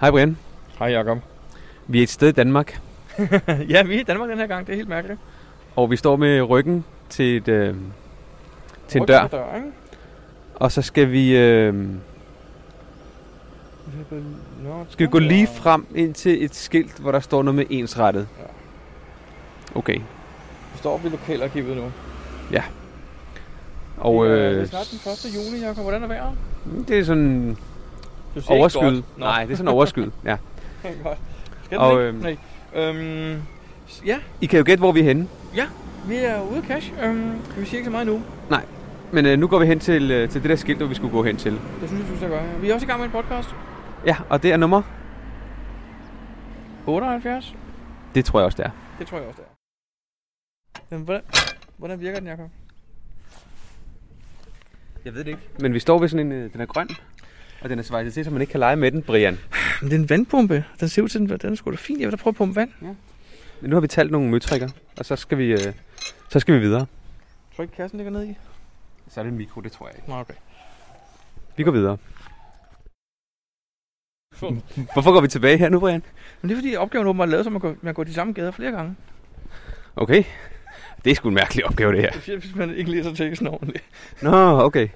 Hej Brian. Hej Jacob. Vi er et sted i Danmark, ja, vi er i Danmark den her gang. Det er helt mærkeligt. og vi står med ryggen til, et, øh, til en dør. dør, ikke? Og så skal vi, øh, skal vi gå lige frem ind til et skilt, hvor der står noget med ensrettet. Ja. Okay. Vi står ved lokalarkivet nu. Og det, er, det er øh, snart den 1. juni, Jacob. Hvordan er vejret? det er sådan Du siger ikke overskyet. godt. Nå, Nej, det er sådan overskyet. Ja. godt. Skal Og, øhm, ikke? Nej. Øhm, ja, I kan jo gætte, hvor vi er henne. vi er ude af cash. Øhm, vi siger ikke så meget nu. Men øh, nu går vi hen til, øh, til det der skilt, hvor vi skulle gå hen til. Det synes jeg, du skal gøre. Vi er også i gang med en podcast. Ja, og det er nummer. 78. Det tror jeg også, det er. Det tror jeg også, det er. Jamen, hvordan, hvordan virker den, Jacob? Jeg ved det ikke. Men vi står ved sådan en, øh, den er grøn. Og den er svejset til, så man ikke kan lege med den, Brian. Men det er en vandpumpe. Den ser ud til, den, den er sgu da fin. Jeg vil da prøve at pumpe vand. Men nu har vi talt nogle møtrikker, og så skal vi, øh, så skal vi videre. Tror ikke, kassen ligger nede i? Så er det en mikro, det tror jeg ikke. Nå, okay. Vi går videre. Hvorfor går vi tilbage her nu, Brian? Men det er fordi opgaven åbenbart er lavet, så man går, man går de samme gader flere gange. Okay. Det er sgu en mærkelig opgave, det her. Det er hvis man ikke læser teksten ordentligt. Nå, okay.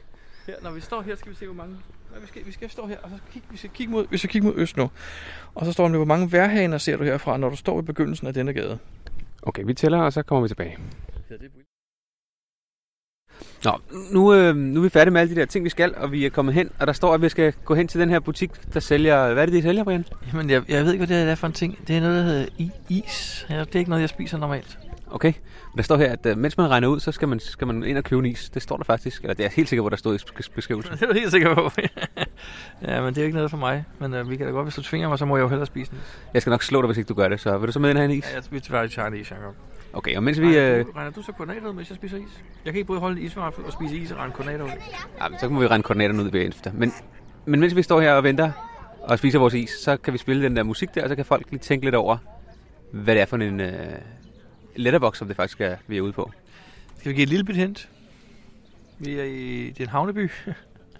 Her, når vi står her, skal vi se, hvor mange... Nej, vi, skal, vi skal stå her, og så kigge, vi skal kigge mod, vi skal kigge mod øst nu. Og så står der, hvor mange værhaner ser du herfra, når du står i begyndelsen af denne gade. Okay, vi tæller, og så kommer vi tilbage. Er Nå, nu, øh, nu er vi færdige med alle de der ting, vi skal, og vi er kommet hen, og der står, at vi skal gå hen til den her butik, der sælger... Hvad er det, de sælger, Brian? Jamen, jeg, jeg ved ikke, hvad det er for en ting. Det er noget, der hedder i- is. Ja, det er ikke noget, jeg spiser normalt. Okay. Der står her, at øh, mens man regner ud, så skal man, skal man ind og købe en is. Det står der faktisk. Eller det er helt sikker på, der stod i besk- beskrivelsen. Det er du helt sikker på. ja, men det er jo ikke noget for mig. Men øh, vi kan da godt, hvis du tvinger mig, så må jeg jo hellere spise den. Jeg skal nok slå dig, hvis ikke du gør det. Så vil du så med ind og en is? Ja, jeg spiser bare Chinese, Jacob. Okay, og mens vi... Regner, Øh, du, regner du så koordinater ud, mens jeg spiser is? Jeg kan ikke både holde en isvaffel og spise is og regne koordinater ud. ja, men så må vi rende koordinaterne ud bagefter. Men, men mens vi står her og venter og spiser vores is, så kan vi spille den der musik der, og så kan folk lige tænke lidt over, hvad det er for en øh, letterbox, som det faktisk er, vi er ude på. Skal vi give et lille bit hint? Vi er i det er en havneby.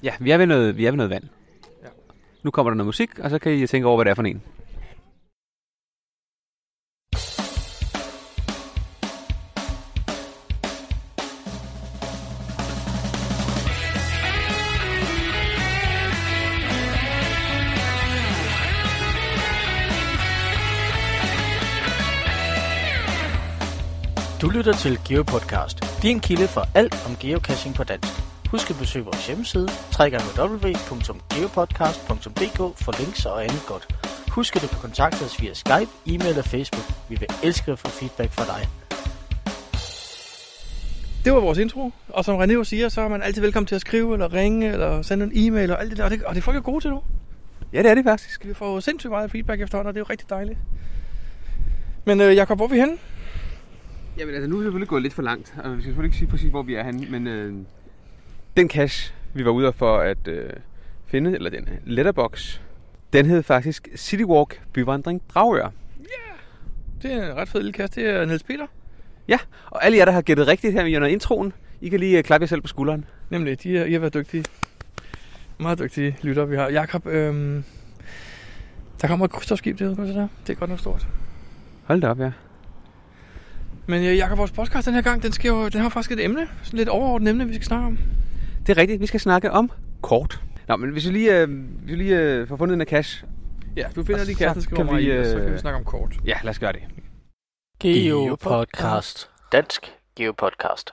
Ja, vi er ved noget, vi er ved noget vand. Ja. Nu kommer der noget musik, og så kan I tænke over, hvad det er for en. Du lytter til GeoPodcast, din kilde for alt om geocaching på dansk. Husk at besøge vores hjemmeside, www.geopodcast.dk for links og andet godt. Husk at du kan kontakte os via Skype, e-mail og Facebook. Vi vil elske at få feedback fra dig. Det var vores intro. Og som René jo siger, så er man altid velkommen til at skrive, eller ringe, eller sende en e-mail, og alt det der. Og det, og det er folk er gode til nu. Ja, det er det faktisk. Vi får sindssygt meget feedback efterhånden, og det er jo rigtig dejligt. Men øh, Jacob, hvor er vi henne? Jamen altså, nu er vi selvfølgelig gået lidt for langt, og vi skal selvfølgelig ikke sige præcis, hvor vi er henne, men øh, den cache, vi var ude for at øh, finde, eller den letterbox, den hed faktisk City Walk Byvandring Dragør. Det er en ret fed lille kasse. Det er Niels Peter. Ja, og alle jer, der har gættet rigtigt her under introen, I kan lige øh, klappe jer selv på skulderen. Nemlig, de er, I har været dygtige. Meget dygtige lytter, vi har. Jakob, øhm, der kommer et krydstogtskib se der? Det er godt nok stort. Hold da op, ja. Men øh, Jakob, vores podcast den her gang, den, skal jo, den har faktisk et emne. Sådan lidt overordnet emne, vi skal snakke om. Det er rigtigt, vi skal snakke om kort. Nå, men hvis vi lige, øh, hvis vi lige øh, får fundet her cache, Ja, du finder lige så kassen, skriver kan mig vi, i, og så kan øh, vi snakke om kort. ja, lad os gøre det. GeoPodcast. Dansk GeoPodcast.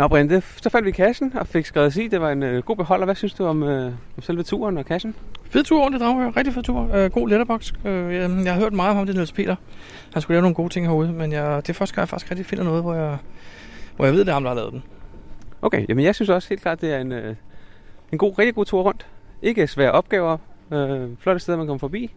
Nå, Brian, det, så fandt vi kassen og fik skrevet sig. Det var en øh, god beholder. Hvad synes du om, øh, om selve turen og kassen? Fed tur over det Dragør. Rigtig fed tur. Øh, god letterbox. Øh, jeg, jeg har hørt meget om ham, det er Niels Peter. Han skulle lave nogle gode ting herude, men jeg, det er første gang, jeg faktisk rigtig finder noget, hvor jeg, hvor jeg ved, det er ham, der har lavet den. Okay, jamen jeg synes også helt klart, det er en, øh, en god, rigtig god tur rundt. Ikke svære opgaver. Øh, flotte steder, man kommer forbi.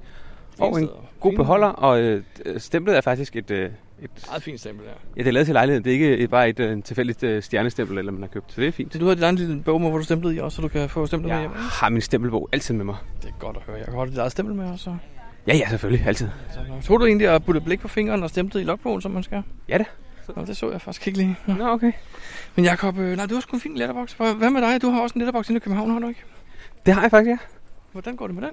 Og en god Fine- beholder. Og øh, stemplet er faktisk et... Øh, et Meget fint stempel, ja. ja, det er lavet til lejligheden. Det er ikke bare et øh, tilfældigt øh, stjernestempel, eller man har købt. Så det er fint. Så du har dit egen lille bog med, hvor du stemplede i også, så du kan få stemplet med Jeg hjem. ikke? har min stempelbog altid med mig. Det er godt at høre. Jeg kan holde dit eget stempel med også. Ja, ja, selvfølgelig. Altid. Så, tror du egentlig at putte blik på fingeren og stemplet i logbogen, som man skal? Ja da. Nå, det så jeg faktisk ikke lige. Nå, okay. Men Jacob, øh, nej, du har sgu en fin letterbox. Hvad med dig? Du har også en letterbox inde i København, har du ikke? Det har jeg faktisk, ja. Hvordan går det med den?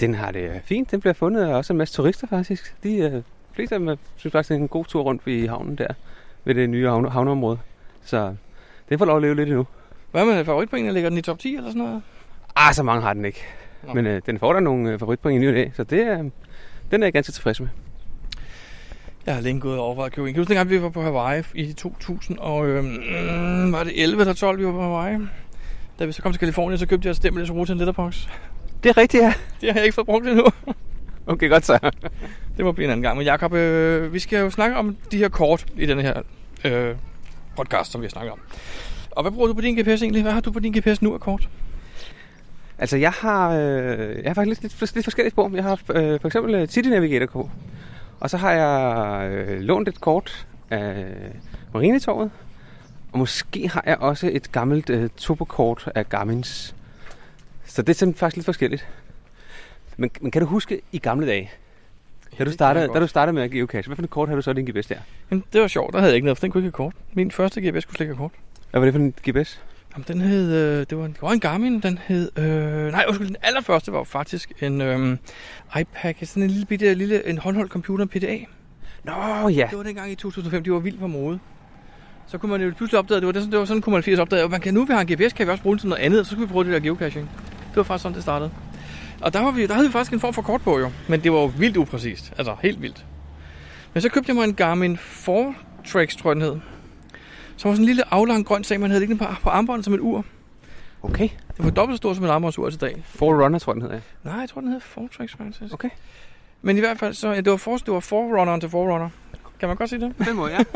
Den har det fint. Den bliver fundet af også en masse turister faktisk. De øh, fleste af dem øh, synes faktisk, det er en god tur rundt i havnen der, ved det nye havne, havneområde. Så det får lov at leve lidt endnu. Hvad med favoritpoengene? Ligger den i top 10 eller sådan noget? Ah, så mange har den ikke. Nå. Men øh, den får der nogle øh, favoritpoint i ny næ, så det, øh, den er jeg ganske tilfreds med. Jeg har længe gået og overvejet at købe en. Kan du huske vi var på Hawaii i 2000, og øhm, var det 11 eller 12, vi var på Hawaii? Da vi så kom til Kalifornien, så købte jeg et stempel, så til en letterbox. Det er rigtigt, ja. Det har jeg ikke fået brugt endnu. Okay, godt så. Det må blive en anden gang. Men Jacob, øh, vi skal jo snakke om de her kort i den her øh, podcast, som vi har snakket om. Og hvad bruger du på din GPS egentlig? Hvad har du på din GPS nu af kort? Altså, jeg har, øh, jeg har faktisk lidt, lidt, lidt forskelligt på. Jeg har øh, for eksempel øh, City Navigator kort. Og så har jeg øh, lånt et kort af Marinetorvet. Og måske har jeg også et gammelt øh, topokort af Garmin's. Så det er sådan faktisk lidt forskelligt. Men, men kan du huske i gamle dage, da du, startede, da du startede med at geocache, hvad for et kort havde du så i din GPS der? Jamen, det var sjovt. Der havde jeg ikke noget, for den kunne ikke have kort. Min første GPS kunne slet ikke have kort. Hvad var det for en GPS? Jamen, den hed... Øh, det, var en, det var en Garmin. Den hed... Øh, nej, undskyld. Den allerførste var faktisk en øh, iPad. Sådan en lille bitte, lille en håndholdt computer PDA. Nå ja, Det var dengang i 2005, de var vildt på mode. Så kunne man jo pludselig opdage, det var, det, det var sådan, kunne man 80 opdage, at man kan nu, vi har en GPS, kan vi også bruge den til noget andet, og så skulle vi prøve det der geocaching. Det var faktisk sådan, det startede. Og der, var vi, der havde vi faktisk en form for kort på jo, men det var jo vildt upræcist, altså helt vildt. Men så købte jeg mig en Garmin Fortrex, tror jeg den hed. Som var sådan en lille aflang grøn sag, man havde liggende på, på armbåndet som et ur. okay. Det var dobbelt så stort som et armbåndsur til dag. Forerunner, tror jeg, den hedder. Nej, jeg tror, den hed Fortrex faktisk. Okay. Men i hvert fald, så, ja, det var, for, det var Forerunner til Forerunner. Kan man godt sige det? På den måde, ja.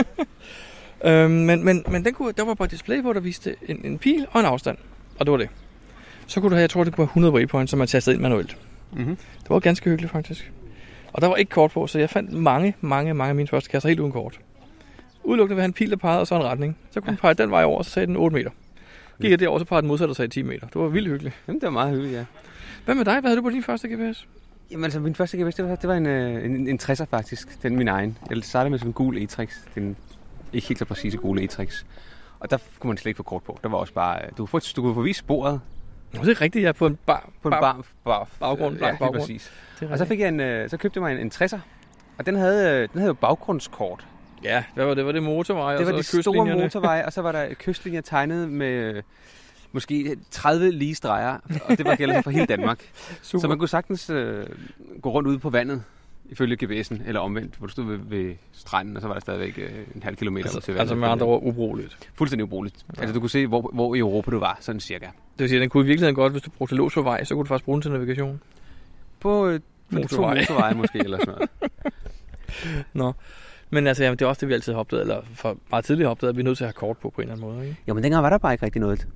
Øhm, men, men, men den kunne, der var bare et display på, der viste en, en pil og en afstand. Og det var det. Så kunne du have, jeg tror, det kunne være 100 waypoints, som man tastede ind manuelt. mm-hmm. Det var ganske hyggeligt, faktisk. Og der var ikke kort på, så jeg fandt mange, mange, mange af mine første kasser helt uden kort. Udelukkende ved have en pil, der pegede, og så en retning. Så kunne den pege den vej over, og så sagde den 8 meter. Gik jeg derover, så pegede den modsatte og sagde 10 meter. Det var vildt hyggeligt. Jamen, det var meget hyggeligt, ja. Hvad med dig? Hvad havde du på din første GPS? Jamen altså, min første GPS, det var, det var en, øh, en, en 60'er faktisk. Den min egen. Jeg startede med sådan en gul E-Trix. Den ikke helt så præcise gule E-Trix. Og der kunne man slet ikke få kort på. Der var også bare, øh, du kunne, få, du kunne få vist sporet det er rigtigt, jeg er på en bar. på en bar, bar, baggrund, Ja, blank lige baggrund. præcis. Og så, fik jeg en, øh, så købte jeg mig en, en 60'er. Og den havde, øh, den havde jo baggrundskort. Ja, hvad var det? Var det motorvej? Det var og de så store kystlinjerne? motorveje, og så var der kystlinjer tegnet med øh, måske 30 lige streger. Og det var gældende for hele Danmark. Super. Så man kunne sagtens øh, gå rundt ude på vandet, ifølge GPS'en, eller omvendt, hvor du stod ved, ved stranden, og så var der stadigvæk øh, en halv kilometer ud til Altså, vandet. altså med andre ord ubrugeligt. Fuldstændig ubrugeligt. Ja. Altså du kunne se, hvor, hvor i Europa du var, sådan cirka. Det vil sige, at den kunne i virkeligheden godt, hvis du brugte los for vej, så kunne du faktisk bruge den til navigation. På øh, motorveje. Motorveje. to motorveje måske, eller sådan noget. Nå. Men altså, jamen, det er også det, vi altid har opdaget, eller for meget tidligere har opdaget, at vi er nødt til at have kort på på en eller anden måde. Ikke? Jo, men dengang var der bare ikke rigtig noget.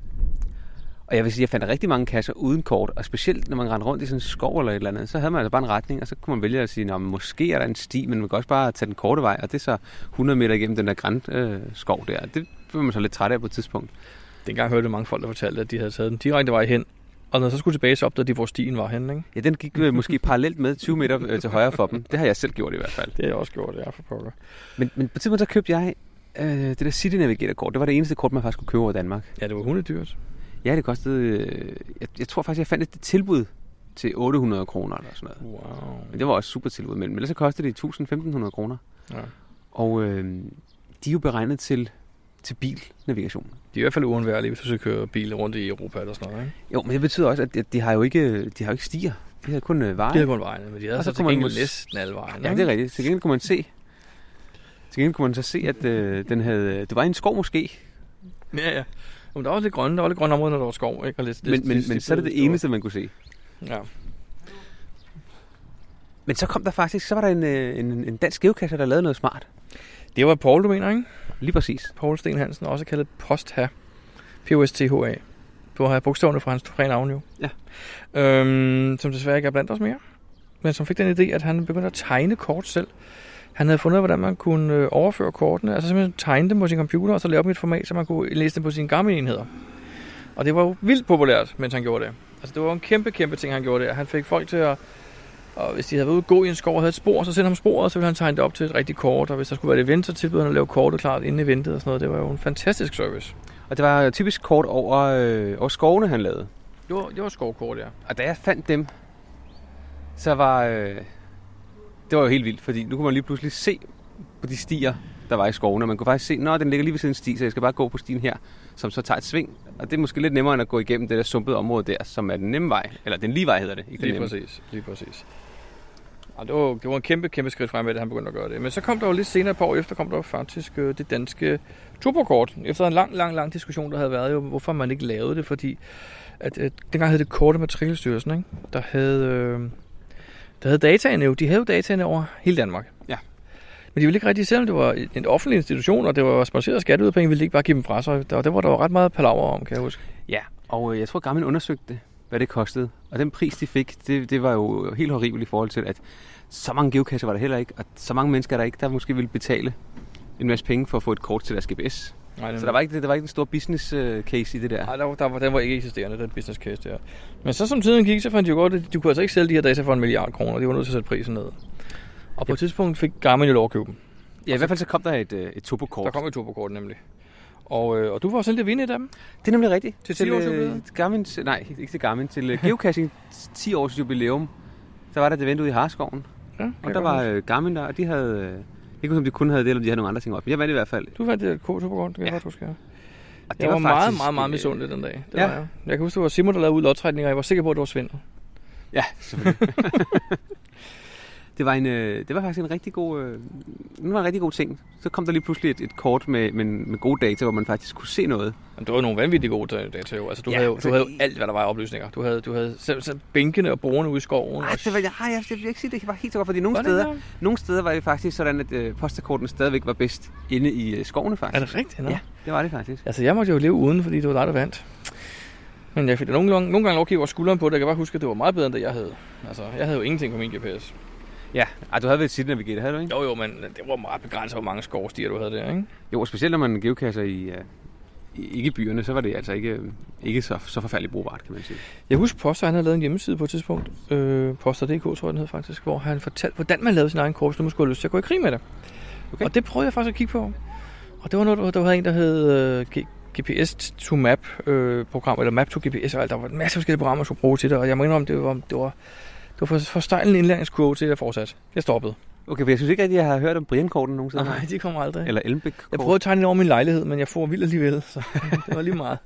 Og jeg vil sige, jeg fandt rigtig mange kasser uden kort, og specielt når man rendte rundt i sådan en skov eller et eller andet, så havde man altså bare en retning, og så kunne man vælge at sige, at måske er der en sti, men man kan også bare tage den korte vej, og det er så 100 meter igennem den der grænt øh, skov der. Det blev man så lidt træt af på et tidspunkt. Dengang hørte jeg mange folk, der fortalte, at de havde taget den direkte vej hen, og når jeg så skulle tilbage, så opdagede de, hvor stien var henne. Ikke? Ja, den gik øh, måske parallelt med 20 meter øh, til højre for dem. Det har jeg selv gjort i hvert fald. Det har jeg også gjort, det er for pokker. Men, men på et tidspunkt så købte jeg øh, det der City Navigator kort. Det var det eneste kort, man faktisk kunne købe over i Danmark. Ja, det var hundedyrt. Ja, det kostede... Øh, jeg, jeg tror faktisk, jeg fandt et tilbud til 800 kroner eller sådan noget. Wow. Men det var også super tilbud. Men ellers så kostede det 1000-1500 kroner. Ja. Og øh, de er jo beregnet til, til bilnavigation. De er i hvert fald uundværlige, hvis du skal køre bil rundt i Europa eller sådan noget. Ikke? Jo, men det betyder også, at de, de har jo ikke, de har jo ikke stiger. De har kun øh, veje. De havde kun vejene, men de havde Og så, så til man gengæld mås- næsten alle vejene. Ja, det er rigtigt. Til gengæld kunne man se, til gengæld kunne man så se, at øh, den havde, det var en skov måske, Ja, ja. Men der var også lidt grønne, der var lidt grønne områder, når der var skov, ikke? Og lidt, men, men, men så er det det eneste, man kunne se. Ja. Men så kom der faktisk, så var der en, øh, en, en dansk geocacher, der lavede noget smart. Det var Paul, du mener, ikke? Lige præcis. Paul Sten Hansen, også kaldet Postha. P-O-S-T-H-A. Du har bogstaverne fra hans tre navne jo. Ja. Øhm, som desværre ikke er blandt os mere. Men som fik den idé, at han begyndte at tegne kort selv. Han havde fundet hvordan man kunne øh, overføre kortene. Altså simpelthen tegne dem på sin computer, og så lave dem i et format, så man kunne læse dem på sine gamle enheder. Og det var jo vildt populært, mens han gjorde det. Altså det var en kæmpe, kæmpe ting, han gjorde der. Han fik folk til at og hvis de havde været ude gå i en skov og havde et spor, så sendte han sporet, så ville han tegne det op til et rigtigt kort. Og hvis der skulle være et event, så tilbød han at lave kortet klart inden eventet og sådan noget. Det var jo en fantastisk service. Og det var typisk kort over, øh, over skovene, han lavede. Det var, det var skovkort, ja. Og da jeg fandt dem, så var... Øh, det var jo helt vildt, fordi nu kunne man lige pludselig se på de stier, der var i skoven, og man kunne faktisk se, at den ligger lige ved siden af en sti, så jeg skal bare gå på stien her, som så tager et sving. Og det er måske lidt nemmere, end at gå igennem det der sumpede område der, som er den nemme vej. Eller den lige vej hedder det, ikke den Lige nemme. præcis, lige præcis. Og det, var, det var en kæmpe, kæmpe skridt fremad, at han begyndte at gøre det. Men så kom der jo lidt senere på år efter, kom der jo faktisk øh, det danske turbokort. Efter en lang, lang, lang diskussion, der havde været jo, hvorfor man ikke lavede det, fordi at, at dengang hed det Korte Matrikelstyrelsen, ikke? der havde, øh, der havde dataene jo, de havde jo dataene over hele Danmark. Ja. Men de ville ikke rigtig, selvom det var en offentlig institution, og det var sponsoreret af skatteyderpenge, ville de ikke bare give dem fra sig. Og det var der jo ret meget palaver om, kan jeg huske. Ja, og øh, jeg tror, Garmin undersøgte hvad det kostede. Og den pris, de fik, det, det var jo helt horribelt i forhold til, at så mange geocacher var der heller ikke, og så mange mennesker er der ikke, der måske ville betale en masse penge for at få et kort til deres GPS. Nej, Så der var ikke, der var ikke en stor business øh, case i det der. Nej, der, var- der, var, den var ikke eksisterende, den business case der. Men så som tiden gik, så fandt de jo godt, at de kunne altså ikke sælge de her data for en milliard kroner. De var nødt til at sætte prisen ned. Og på et tidspunkt fik Garmin jo lov at købe dem. Ja, i hvert fald så kom der et, øh, et turbokort. Der kom et turbokort nemlig. Og, øh, og du var selv det vinde i dem. Det er nemlig rigtigt. Til 10 års øh, Garmin, nej, ikke til Garmin, til Geocaching 10 års jubilæum. Der var der et event ude i Harskoven, Ja, og der var øh, Garmin der, og de havde... Øh, ikke om de kun havde det, eller om de havde nogle andre ting op. Men jeg vandt i hvert fald. Du vandt det et turbokort, det kan jeg Ja. godt huske. ja. Og Jeg var, meget, faktisk, meget, meget øh, misundelig den dag. Det ja. var jeg. jeg kan huske, det var Simon, der lavede ud lodtrækninger, og jeg var sikker på, at det var svindel. Ja, selvfølgelig. det, var en, øh, det var faktisk en rigtig god, øh, det var en rigtig god ting. Så kom der lige pludselig et, et kort med, med, med gode data, hvor man faktisk kunne se noget. Men det var nogle vanvittigt gode data jo. Altså, du, Ja, havde, jo, altså, du havde jo alt, hvad der var af oplysninger. Du havde, du havde selv, selv bænkene og bordene ude i skoven. Nej, det var, jeg, jeg, jeg vil ikke sige, det var helt så godt, fordi nogle steder, der? nogle steder var det faktisk sådan, at øh, postakortene stadigvæk var bedst inde i øh, skovene faktisk. Er det rigtigt? Nå? Ja, det var det faktisk. Altså, jeg måtte jo leve uden, fordi det var dig, der vandt. Men jeg fik da nogle nogle gange lov at kigge over skulderen på det. Jeg kan bare huske, at det var meget bedre, end det jeg havde. Altså, jeg havde jo ingenting på min GPS. Ja, Ej, du havde været sit navigator, havde du ikke? Jo, jo, men det var meget begrænset, hvor mange skovstier du havde der, ikke? Jo, og specielt når man geocacher i, øh, i, ikke i byerne, så var det altså ikke, ikke så, så forfærdeligt brugbart, kan man sige. Jeg husker Poster, han havde lavet en hjemmeside på et tidspunkt. Øh, Poster.dk, tror jeg den hed faktisk. Hvor han fortalte, hvordan man lavede sin egen korps, når man skulle have lyst til at gå i krig med det. Okay. Og det prøvede jeg faktisk at kigge på. Og det var noget, der- var en, der hed øh, GPS to Map øh, program, eller Map to GPS, og alt. der var en masse forskellige programmer, man skulle bruge til det, og jeg må indrømme, det var, det var, det var for, for stejl en indlæringskurve til, at jeg fortsat. Jeg stoppede. Okay, for jeg synes ikke rigtig, jeg har hørt om Brian-korten nogensinde. Nej, de kommer aldrig. Eller elmbæk Jeg prøvede at tegne over min lejlighed, men jeg får vildt alligevel, så det var lige meget.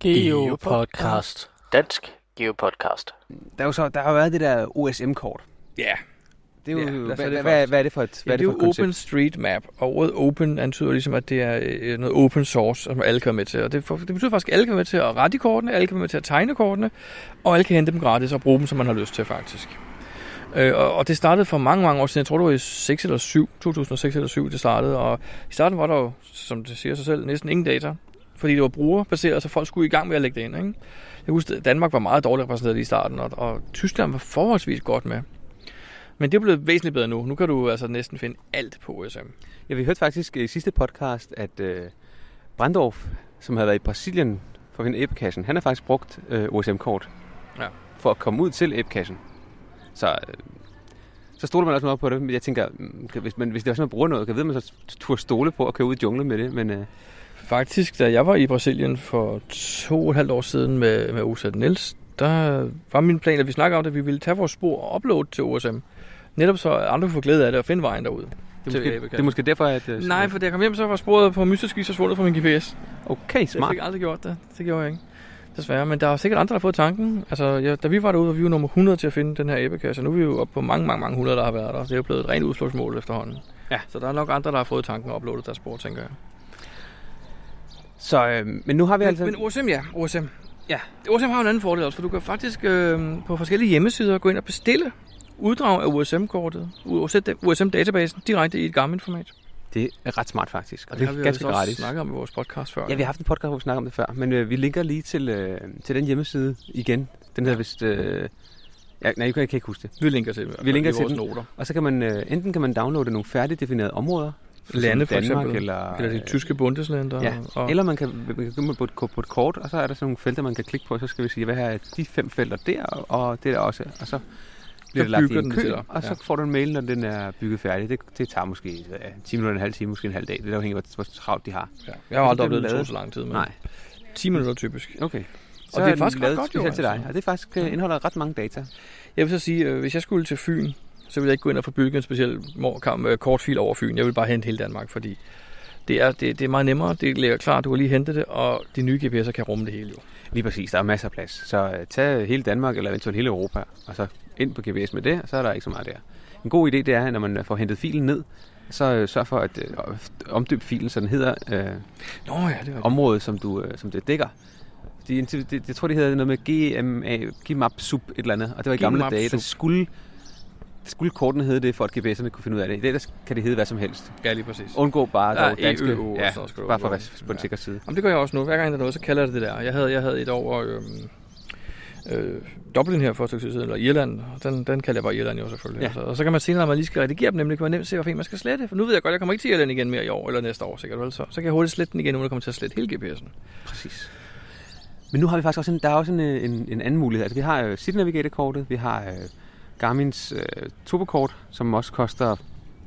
Geopodcast. Dansk Geopodcast. Der, er jo så, der har været det der OSM-kort. Ja, Det er jo, Ja, ja, hvad, det hvad, hvad, er det for et, hvad Ja, er det for et koncept? Open Street Map, og ordet open antyder ligesom, at det er øh, noget open source, som alle kan med til. Og det, for, det betyder faktisk, at alle kan være med til at rette kortene, alle kan være med til at tegne kortene, og alle kan hente dem gratis og bruge dem, som man har lyst til faktisk. Øh, og, og det startede for mange, mange år siden. Jeg tror, det var i 6 eller 7, 2006 eller 7, det startede. Og i starten var der jo, som det siger sig selv, næsten ingen data. Fordi det var brugerbaseret, så folk skulle i gang med at lægge det ind. Ikke? Jeg husker, at Danmark var meget dårligt repræsenteret i starten, og, og Tyskland var forholdsvis godt med. Men det er blevet væsentligt bedre nu. Nu kan du altså næsten finde alt på OSM. Ja, vi hørte faktisk i sidste podcast, at øh, Brandorf, som havde været i Brasilien for at finde æbekassen, han har faktisk brugt øh, OSM-kort Ja. for at komme ud til æbekassen. Så, øh, så stoler man også noget på det, men jeg tænker, mm, hvis, man, hvis det er sådan, man bruger noget, kan vide, man så turde stole på at køre ud i junglen med det, men øh, Faktisk, da jeg var i Brasilien for to og et halvt år siden med, med OSAT Niels, der var min plan, at vi snakkede om at vi ville tage vores spor og uploade til OSM. Netop så andre kunne få glæde af det og finde vejen derude. det, er måske, det er måske derfor, at... Øh, Nej, for da jeg kom hjem, så var sporet på mystisk vis forsvundet fra min GPS. Okay, Jeg smart. fik aldrig gjort det. Det gjorde jeg ikke. Desværre. Men der er sikkert andre, der har fået tanken. Altså, ja, da vi var derude, var vi jo nummer 100 til at finde den her æbekasse. Nu er vi jo oppe på mange, mange, mange hundrede, der har været der. Det er jo blevet et rent udflugtsmål efterhånden. Ja. Så der er nok andre, der har fået tanken og uploadet deres spor, tænker jeg. Så, øh, men nu har vi Men, altså... men OSM, ja. OSM. Ja. OSM har en anden fordel også, for du kan faktisk øh, på forskellige hjemmesider gå ind og bestille uddrag af OSM-kortet, OSM-databasen, direkte i et Garmin-format. Det er ret smart faktisk, og, det har er vi ganske jo også gratis. snakket om i vores podcast før. Ja, vi har haft en podcast, hvor vi snakker om det før, men øh, vi linker lige til, øh, til den hjemmeside igen. Den hedder vist... Øh, ja, nej, jeg kan, ikke huske det. Vi linker til, det Vi linker til den. noter. Og så kan man, øh, enten kan man downloade nogle færdigdefinerede områder, som Lande for Danmark, eksempel, eller, eller de øh, tyske bundeslænder. Ja, og, eller man kan, man kan gå på et, på et kort, og så er der sådan nogle felter, man kan klikke på, og så skal vi sige, hvad her er de fem felter der, og det der også, og så bliver det lagt i en den kø, til og så Ja. får du en mail, når den er bygget færdig. Det, det tager måske ja, 10 minutter, en halv time, måske en halv dag. Det afhænger af, hvor travlt de har. ja. Jeg har aldrig oplevet, det tog så lang tid, men Nej, 10 minutter typisk. okay. Så Og det er den faktisk ret godt, jo, specielt til dig. altså. Og det faktisk øh, indeholder ret mange data. Jeg vil så sige, øh, hvis jeg skulle til Fyn, så ville jeg ikke gå ind og få bygget en speciel øh, kortfil over Fyn. Jeg vil bare hente hele Danmark, fordi det er, det, det er meget nemmere. Det ligger klart, du kan lige hente det, og de nye GPS'er kan rumme det hele jo. Lige præcis, der er masser af plads. Så øh, tag hele Danmark, eller eventuelt hele Europa, og så ind på GPS med det, så er der ikke så meget der. En god idé, det er, når man får hentet filen ned, så øh, sørg for at øh, omdøbe filen, så den hedder øh, Nå ja, det var området, som, du, øh, som det dækker. De, det, det, jeg tror, det hedder noget med GMA, GMAP sub et eller andet, og det var i gamle dage, der skulle, skulle kortene hedde det, for at GPS'erne kunne finde ud af det. I dag der kan det hedde hvad som helst. Ja, lige præcis. Undgå bare Ja, danske, EØO, og ja, skal du bare for at være på en Ja. sikker side. Jamen, det gør jeg også nu. Hver gang der er noget, så kalder det det der. Jeg havde, jeg havde et år øhm, øh, Dublin her for et stykke siden, eller Irland. og Den, den kalder jeg bare Irland jo selvfølgelig. Ja. Ja. Så, og så kan man senere, når man lige skal redigere dem, nemlig kan man nemt se, hvor fint man skal slette. For nu ved jeg godt, jeg kommer ikke til Irland igen mere i år, eller næste år sikkert. Vel? Så, så kan jeg hurtigt slette den igen, uden at komme til at slette hele GPS'en. Præcis. Men nu har vi faktisk også en, der er også en, øh, en, en anden mulighed. Altså, vi har øh, City Navigator-kortet, vi har øh, Garmin's øh, turbokort, som også koster,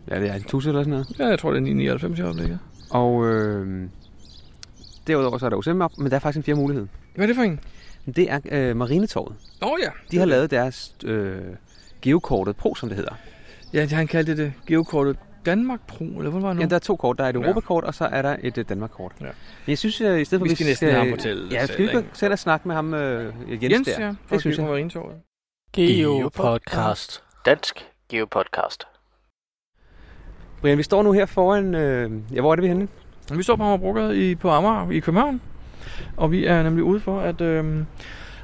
ja, det er en tusind eller sådan noget. Ja, jeg tror, det er 9,99 i øjeblikket. Og øh, derudover så er der OSM-map, men der er faktisk en fjerde mulighed. Hvad er det for en? Det er øh, Marinetorvet. Nå ja. De har lavet deres øh, geokortet Pro, som det hedder. Ja, han kaldte det geokortet Danmark Pro, eller hvad var det nu? Ja, der er to kort. Der er et Ja. Europakort, og så er der et øh, Danmark-kort. Ja. Men jeg synes, øh, i stedet for... Vi skal næsten have ham fortælle Ja, skal vi ikke? selv at snakke med ham, øh, Jens, Jens, der? ja. Det synes jeg. Marinetorvet. Geopodcast. Dansk Geopodcast. Brian, vi står nu her foran... Øh, ja, hvor er det vi er henne? Vi står på Amagerbrogade i, på Amager i København, og vi er nemlig ude for at, øh,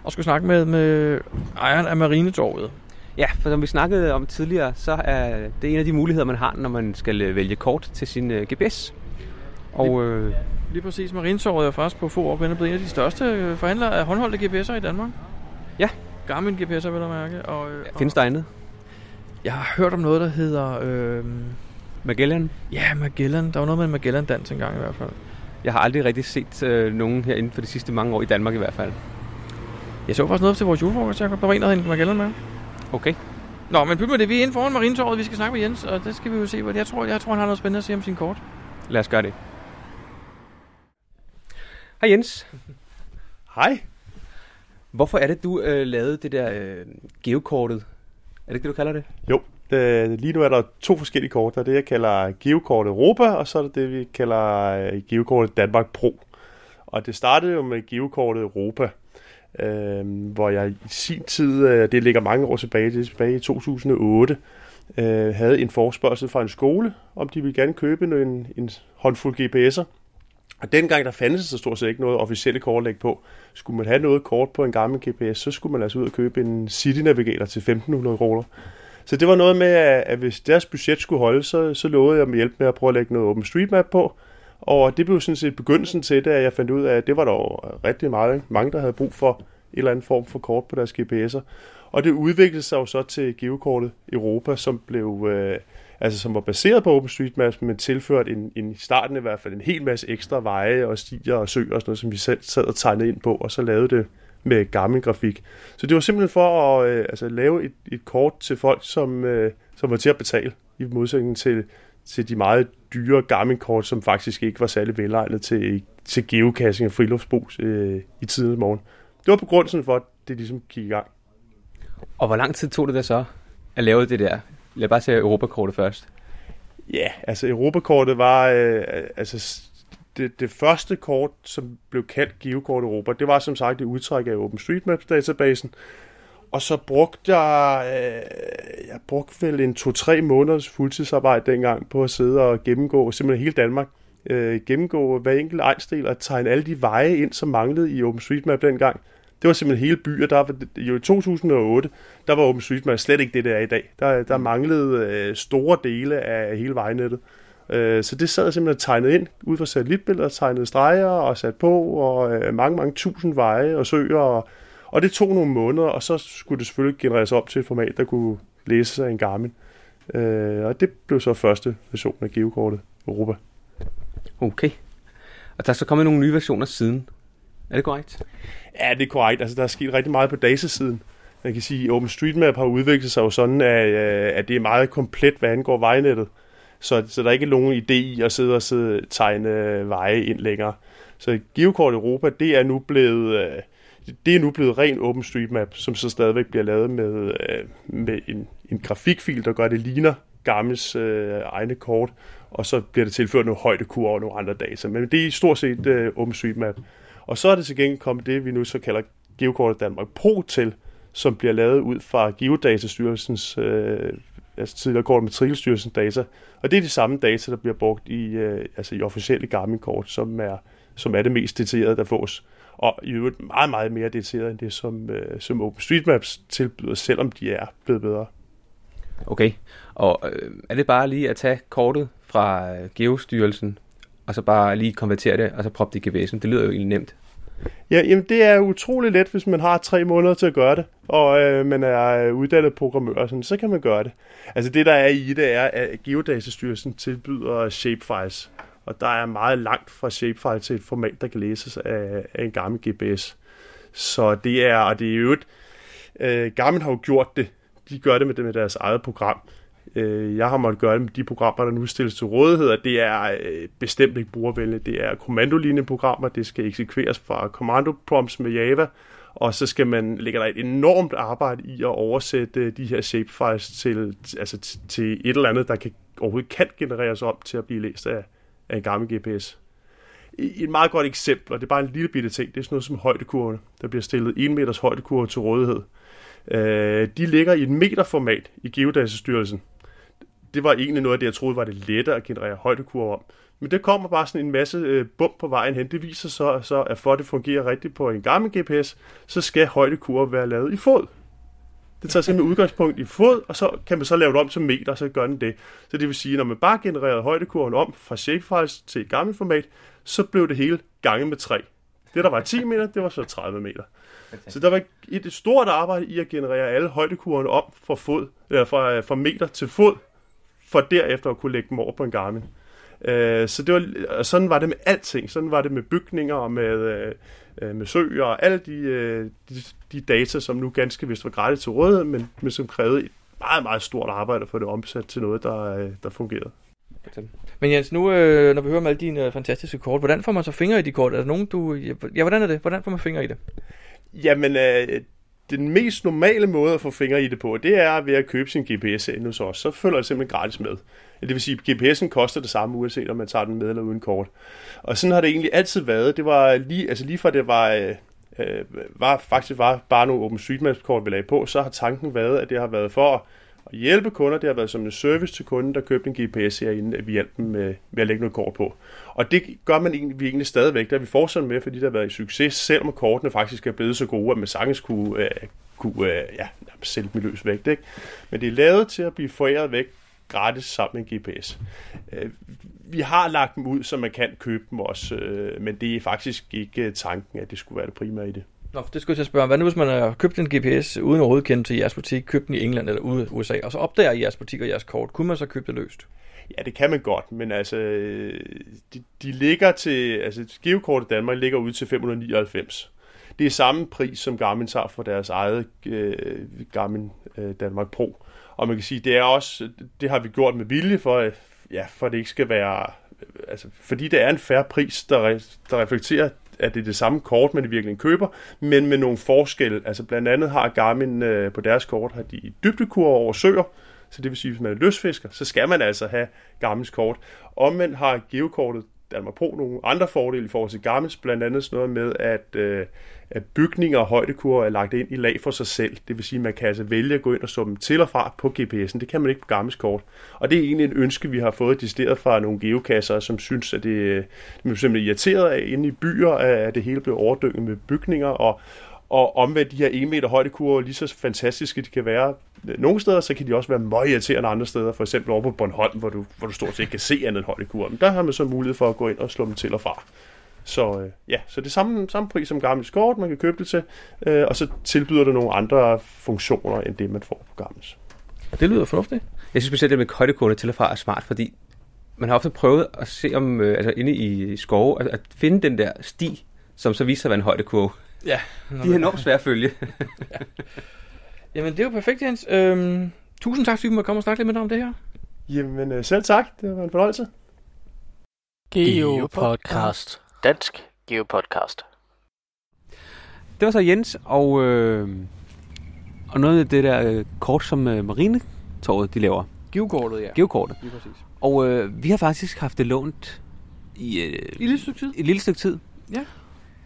at skulle snakke med, med ejeren af Marinetorvet. Ja, for som vi snakkede om tidligere, så er det en af de muligheder, man har, når man skal øh, vælge kort til sin øh, GPS. Og øh, Lige præcis, Marinetorvet er faktisk på få år blevet en af de største øh, forhandlere af håndholdte GPS'er i Danmark. Ja. Garmin GPS'er, vil jeg mærke. Og, øh, findes der andet? Jeg har hørt om noget, der hedder... Øh, Magellan? ja, Magellan. Der var noget med en Magellan-dans engang i hvert fald. Jeg har aldrig rigtig set øh, nogen her inden for de sidste mange år i Danmark i hvert fald. Jeg så faktisk noget til vores julefrokost, jeg der var en, der havde Magellan med. Okay. Nå, men pyt med det. Vi er inde foran Marinetorvet. Vi skal snakke med Jens, og det skal vi jo se. Hvad jeg tror, jeg tror, han har noget spændende at sige om sin kort. Lad os gøre det. Hej Jens. Hej. Hvorfor er det, du øh, lavede det der øh, geokortet? Er det ikke det, du kalder det? Jo, øh, lige nu er der to forskellige kort. Der er det, jeg kalder Geokort Europa, og så er det det, vi kalder øh, Geokortet Danmark Pro. Og det startede jo med Geokortet Europa, øh, hvor jeg i sin tid, øh, det ligger mange år tilbage, det er tilbage i 2008, øh, havde en forspørgsel fra en skole, om de ville gerne købe en, en håndfuld GPS'er. Og dengang der fandtes så stort set ikke noget officielle kortlæg på. Skulle man have noget kort på en gammel GPS, så skulle man altså ud og købe en City Navigator til 1500 kroner. Så det var noget med, at hvis deres budget skulle holde, så, så lovede jeg dem hjælp med at prøve at lægge noget OpenStreetMap på. Og det blev sådan set begyndelsen til det, at jeg fandt ud af, at det var der rigtig meget, mange, der havde brug for en eller anden form for kort på deres GPS'er. Og det udviklede sig jo så til geokortet Europa, som blev øh, altså som var baseret på OpenStreetMap, men tilført en, en, i starten i hvert fald en hel masse ekstra veje og stier og søer og sådan noget, som vi selv sad og tegnede ind på, og så lavede det med gammel grafik. Så det var simpelthen for at øh, altså, lave et, et kort til folk, som, øh, som var til at betale, i modsætning til, til de meget dyre gamle kort, som faktisk ikke var særlig velegnet til, til geocaching og friluftsbrug øh, i tidens morgen. Det var begrundelsen for, at det ligesom gik i gang. Og hvor lang tid tog det der så at lave det der? Lad bare se Europakortet først. Ja, altså Europakortet var øh, altså det, det første kort, som blev kaldt Geokort Europa. Det var som sagt et udtræk af OpenStreetMaps-databasen. Og så brugte jeg, øh, jeg brugte vel en to-tre måneders fuldtidsarbejde dengang på at sidde og gennemgå simpelthen hele Danmark. Øh, gennemgå hver enkelt ejnsdel og tegne alle de veje ind, som manglede i OpenStreetMap dengang. Det var simpelthen hele byer. Der var, jo i 2008, der var OpenStreetMap slet ikke det, der er i dag. Der, der manglede øh, store dele af hele vejnettet. Øh, så det sad jeg simpelthen og tegnede ind ud fra satellitbilleder, tegnede streger og sat på, og øh, mange, mange tusind veje og søer. Og, og det tog nogle måneder, og så skulle det selvfølgelig genereres op til et format, der kunne læses af en Garmin. Øh, og det blev så første version af geokortet Europa. Okay. Og der er så kommet nogle nye versioner siden. Er det korrekt? Ja, det er korrekt. Altså, der er sket rigtig meget på datasiden. Man kan sige, at OpenStreetMap har udviklet sig jo sådan, at, øh, at det er meget komplet, hvad angår vejnettet. Så, så der er ikke nogen idé i at sidde og sidde, tegne veje ind længere. Så Geokort Europa, det er nu blevet, øh, Det er nu blevet ren OpenStreetMap, som så stadigvæk bliver lavet med, øh, med en, en grafikfil, der gør det ligner Garmins øh, egne kort, og så bliver det tilført nogle højdekurver og nogle andre data. Men det er i stort set øh, OpenStreetMap. Og så er det til gengæld kommet det, vi nu så kalder Geokortet Danmark Pro til, som bliver lavet ud fra Geodatastyrelsens, øh, altså tidligere kort trilstyrelsens data. Og det er de samme data, der bliver brugt i, øh, altså i officielle Garmin-kort, som er, som er det mest detaljerede, der fås. Og i øvrigt meget, meget mere detaljeret end det, som, øh, som OpenStreetMaps tilbyder, selvom de er blevet bedre. Okay, og øh, er det bare lige at tage kortet fra øh, Geostyrelsen, og så bare lige konvertere det, og så proppe det i GPS'en? Det lyder jo egentlig nemt. Ja, jamen det er utrolig let, hvis man har tre måneder til at gøre det, og øh, man er øh, uddannet programmør, sådan, så kan man gøre det. Altså det, der er i det, er, at Geodatastyrelsen tilbyder shapefiles, og der er meget langt fra shapefile til et format, der kan læses af, af en gammel GPS. Så det er, og det er jo et, øh, Garmin har jo gjort det, de gør det med, det med deres eget program. Øh, jeg har måttet gøre det med de programmer, der nu stilles til rådighed, at det er øh, bestemt ikke brugervenligt. Det er kommandolinjeprogrammer, det skal eksekveres fra commando prompts med Java, og så skal man lægge der et enormt arbejde i at oversætte øh, de her shapefiles til, altså til et eller andet, der kan, overhovedet kan genereres om til at blive læst af, af en gammel GPS. Et meget godt eksempel, og det er bare en lille bitte ting, det er sådan noget som højdekurvene. Der bliver stillet 1 meters højdekurve til rådighed. Øh, de ligger i et meterformat i Geodatastyrelsen. Det var egentlig noget af det, jeg troede var det lettere at generere højdekurver om. Men det kommer bare sådan en masse øh, bump på vejen hen. Det viser så, så, at for at det fungerer rigtigt på en gammel GPS, så skal højdekurver være lavet i fod. Det tager simpelthen udgangspunkt i fod, og så kan man så lave det om til meter, og så gør den det. Så det vil sige, når man bare genererede højdekurven om fra shapefiles til et gammelt format, så blev det hele gange med 3. Det, der var 10 meter, det var så 30 meter. Så der var et stort arbejde i at generere alle højdekurverne om fra, fod, eller fra, fra meter til fod, for derefter at kunne lægge dem over på en Garmin. Øh, så det var, sådan var det med alting. Sådan var det med bygninger og med, øh, øh, med søer og alle de, de, de data, som nu ganske vist var gratis til rådighed, men, men som krævede et meget, meget stort arbejde for det omsat til noget, der, der fungerede. Men Jens, nu når vi hører om alle dine fantastiske kort, hvordan får man så fingre i de kort? Er der nogen, du... Ja, hvordan er det? Hvordan får man fingre i det? Jamen, øh, den mest normale måde at få fingre i det på, det er ved at købe sin GPS ind hos os. Så følger det simpelthen gratis med. Det vil sige, at GPS'en koster det samme, uanset om man tager den med eller uden kort. Og sådan har det egentlig altid været. Det var lige, altså lige fra det var, øh, øh var faktisk var bare nogle OpenStreetMap-kort, vi lagde på, så har tanken været, at det har været for at hjælpe kunder. Det har været som en service til kunden, der købte en GPS herinde, at vi hjalp dem med, med at lægge noget kort på. Og det gør man egentlig, vi egentlig stadigvæk. Der er vi fortsat med, fordi der har været i succes, selvom kortene faktisk er blevet så gode, at man sagtens kunne, uh, kunne uh, ja, sælge dem i løs vægt. Ikke? Men det er lavet til at blive foræret væk gratis sammen med en GPS. Uh, øh, vi har lagt dem ud, så man kan købe dem også, uh, men det er faktisk ikke tanken, at det skulle være det primære i det. Nå, det skulle jeg spørge. Hvad nu, hvis man har købt en GPS uden overhovedet kendt til jeres butik, købt den i England eller ude i USA, og så opdager jeres butik og jeres kort, kunne man så købe det løst? Ja, det kan man godt, men altså, de, de ligger til, altså geokortet i Danmark ligger ud til 599. Det er samme pris, som Garmin tager for deres eget øh, Garmin øh, Danmark Pro. Og man kan sige, det er også, det har vi gjort med vilje for, øh, ja, for det ikke skal være, øh, altså, fordi det er en færre pris, der, der reflekterer at det er det samme kort, man i virkeligheden køber, men med nogle forskelle. Altså blandt andet har Garmin øh, på deres kort har de dybdekurver over søer, så det vil sige, at hvis man er løsfisker, så skal man altså have Garmins kort. Omvendt har geokortet Danmark Pro nogle andre fordele i forhold til Garmin, blandt andet sådan noget med, at, øh, at bygninger og højdekurver er lagt ind i lag for sig selv. Det vil sige, at man kan altså vælge at gå ind og slå dem til og fra på GPS'en. Det kan man ikke på Garmins kort. Og det er egentlig et ønske, vi har fået distilleret fra nogle geokasser, som synes, at det, øh, de er simpelthen irriteret af inde i byer, at det hele bliver overdynget med bygninger, og, og omvendt de her 1 meter højdekurver, lige så fantastiske de kan være nogle steder, så kan de også være meget irriterende andre steder, for eksempel over på Bornholm, hvor du, hvor du stort set ikke kan se andet end højdekurve. Men der har man så mulighed for at gå ind og slå dem til og fra. Så øh, ja, så det er samme, samme pris som Garmin's kort, man kan købe det til, øh, og så tilbyder det nogle andre funktioner, end det man får på Garmin's. Det lyder fornuftigt. Jeg synes specielt, det med højdekurve til og fra er smart, fordi man har ofte prøvet at se om, øh, altså inde i skove, at, at finde den der sti, som så viser sig at være en højdekurve. Ja. De er enormt svære at følge. ja. Jamen, det er jo perfekt, Jens. Øhm, tusind tak, fordi du måtte komme og snakke lidt med dig om det her. Jamen, øh, selv tak. Det var en fornøjelse. Geo Podcast. Dansk Geo Podcast. det var så Jens, og, øh, og noget af det der øh, kort, som øh, Marinetorvet, de laver. Givekortet, ja. Geokortet. Lige præcis. Og øh, vi har faktisk haft det lånt i, øh, I lidt stykke tid. et lille stykke tid. Ja.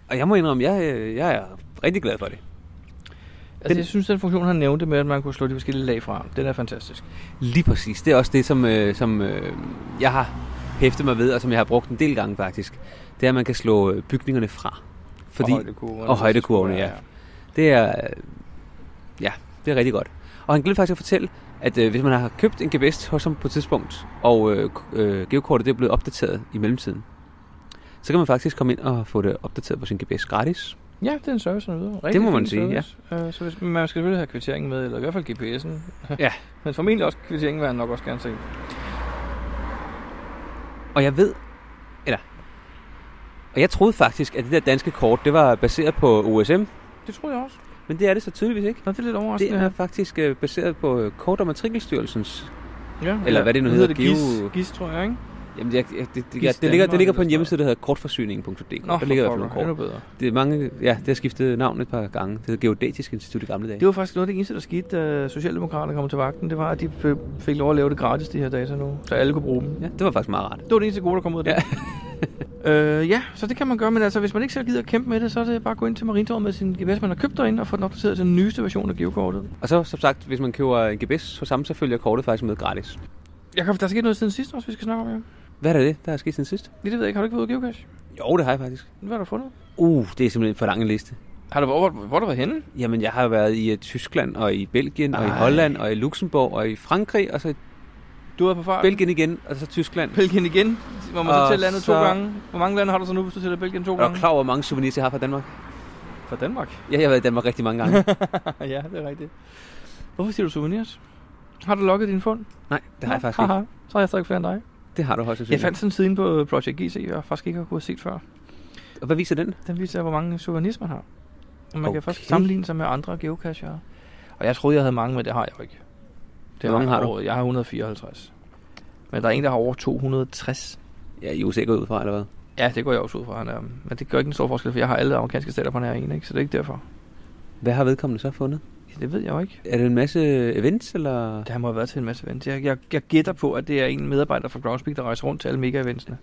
Og jeg må indrømme, jeg, øh, jeg er rigtig glad for det. Altså, Den- jeg synes, den funktion, han nævnte med, at man kunne slå de forskellige lag fra, den er fantastisk. Lige præcis. Det er også det, som, øh, som øh, jeg har hæftet mig ved, og som jeg har brugt en del gange faktisk. Det er, at man kan slå øh, bygningerne fra. Fordi, og højdekurverne. og højdekurvene, ja. Det er, øh, ja, det er rigtig godt. Og han glemte faktisk at fortælle, at øh, hvis man har købt en GPS hos ham på et tidspunkt, og øh, øh, geokortet det er blevet opdateret i mellemtiden, så kan man faktisk komme ind og få det opdateret på sin GPS gratis. Ja, det er en service, han yder. Rigtig Det må man sige, service. ja. Uh, så hvis, man skal selvfølgelig have kvitteringen med, eller i hvert fald GPS'en. Ja. Men formentlig også kvitteringen vil han nok også gerne se. Og jeg ved, eller, og jeg troede faktisk, at det der danske kort, det var baseret på OSM, Det tror jeg også. men det er det så tydeligvis ikke. Nå, det er lidt Det overraskende. er faktisk øh, baseret på øh, Kort- og Matrikelstyrelsens. ja, eller hvad det nu nu hedder, det GIS, GIS, tror jeg, ikke? Jamen, jeg, jeg, det, det, ja, det, ligger, det ligger på en hjemmeside, der hedder kortforsyning.dk. Nå, der ligger i hvert fald nogle kort. bedre. Det er mange, ja, det har skiftet navn et par gange. Det hedder Geodatisk Institut i gamle dage. Det var faktisk noget af det eneste, der skete, da Socialdemokraterne kom til vagten. Det var, at de fik lov at lave det gratis, de her data nu. Så alle kunne bruge dem. Ja, det var faktisk meget rart. Det var det eneste gode, der kom ud af det. Ja. øh, ja, så det kan man gøre. Men altså, hvis man ikke selv gider at kæmpe med det, så er det bare at gå ind til Marintorvet med sin GPS, man har købt derinde, og få den opdateret til den nyeste version af geokortet. Og så, som sagt, hvis man køber en GPS hos ham, så følger kortet faktisk med gratis. Jeg kan, der er sket noget siden sidst også, vi skal snakke om, ja. Hvad er det, der er sket siden sidst? Det ved jeg ikke. Har du ikke været ude geocache? Jo, det har jeg faktisk. Hvad har du fundet? Uh, det er simpelthen for lang en liste. Har du, hvor, hvor, hvor du været henne? Jamen, jeg har været i uh, Tyskland, og i Belgien, og i Ej. Holland, og i Luxembourg, og i Frankrig, og så Du er på fart. Belgien igen, og så Tyskland. Belgien igen. Hvor man så Og tæller landet to så- gange. Hvor mange lande har du så nu, hvis du tæller Belgien to Er du gange? klar over, hvor mange souvenirs jeg har fra Danmark? Fra Danmark. Ja, jeg har været i Danmark rigtig mange gange. ja, det er rigtigt. Hvorfor siger du souvenirs? Har du logget din fund? Nej, det har jeg faktisk ikke. Så har jeg stadig flere end dig. Det har du højst Jeg sandsynligt. fandt sådan en side på Project GC, jeg faktisk ikke har kunnet set før. Og hvad viser den? Den viser, hvor mange souvenirs man har. Og man okay. kan først sammenligne sig med andre geocacher. Og jeg troede, jeg havde mange, men det har jeg jo ikke. Det Hvor mange har du? Jeg har 154. Men der er en, der har over 260. Ja, I er usikker ud fra, eller hvad? Ja, det går jeg også ud fra, han er. Men det gør ikke en stor forskel, for jeg har alle amerikanske stater på nær en, ikke? Så det er ikke derfor. Hvad har vedkommende så fundet? Ja, det ved jeg jo ikke. Er det en masse events, eller? Det må have været til en masse events. Jeg, jeg, jeg gætter på, at det er en medarbejder fra Groundspeak, der rejser rundt til alle mega-eventsene.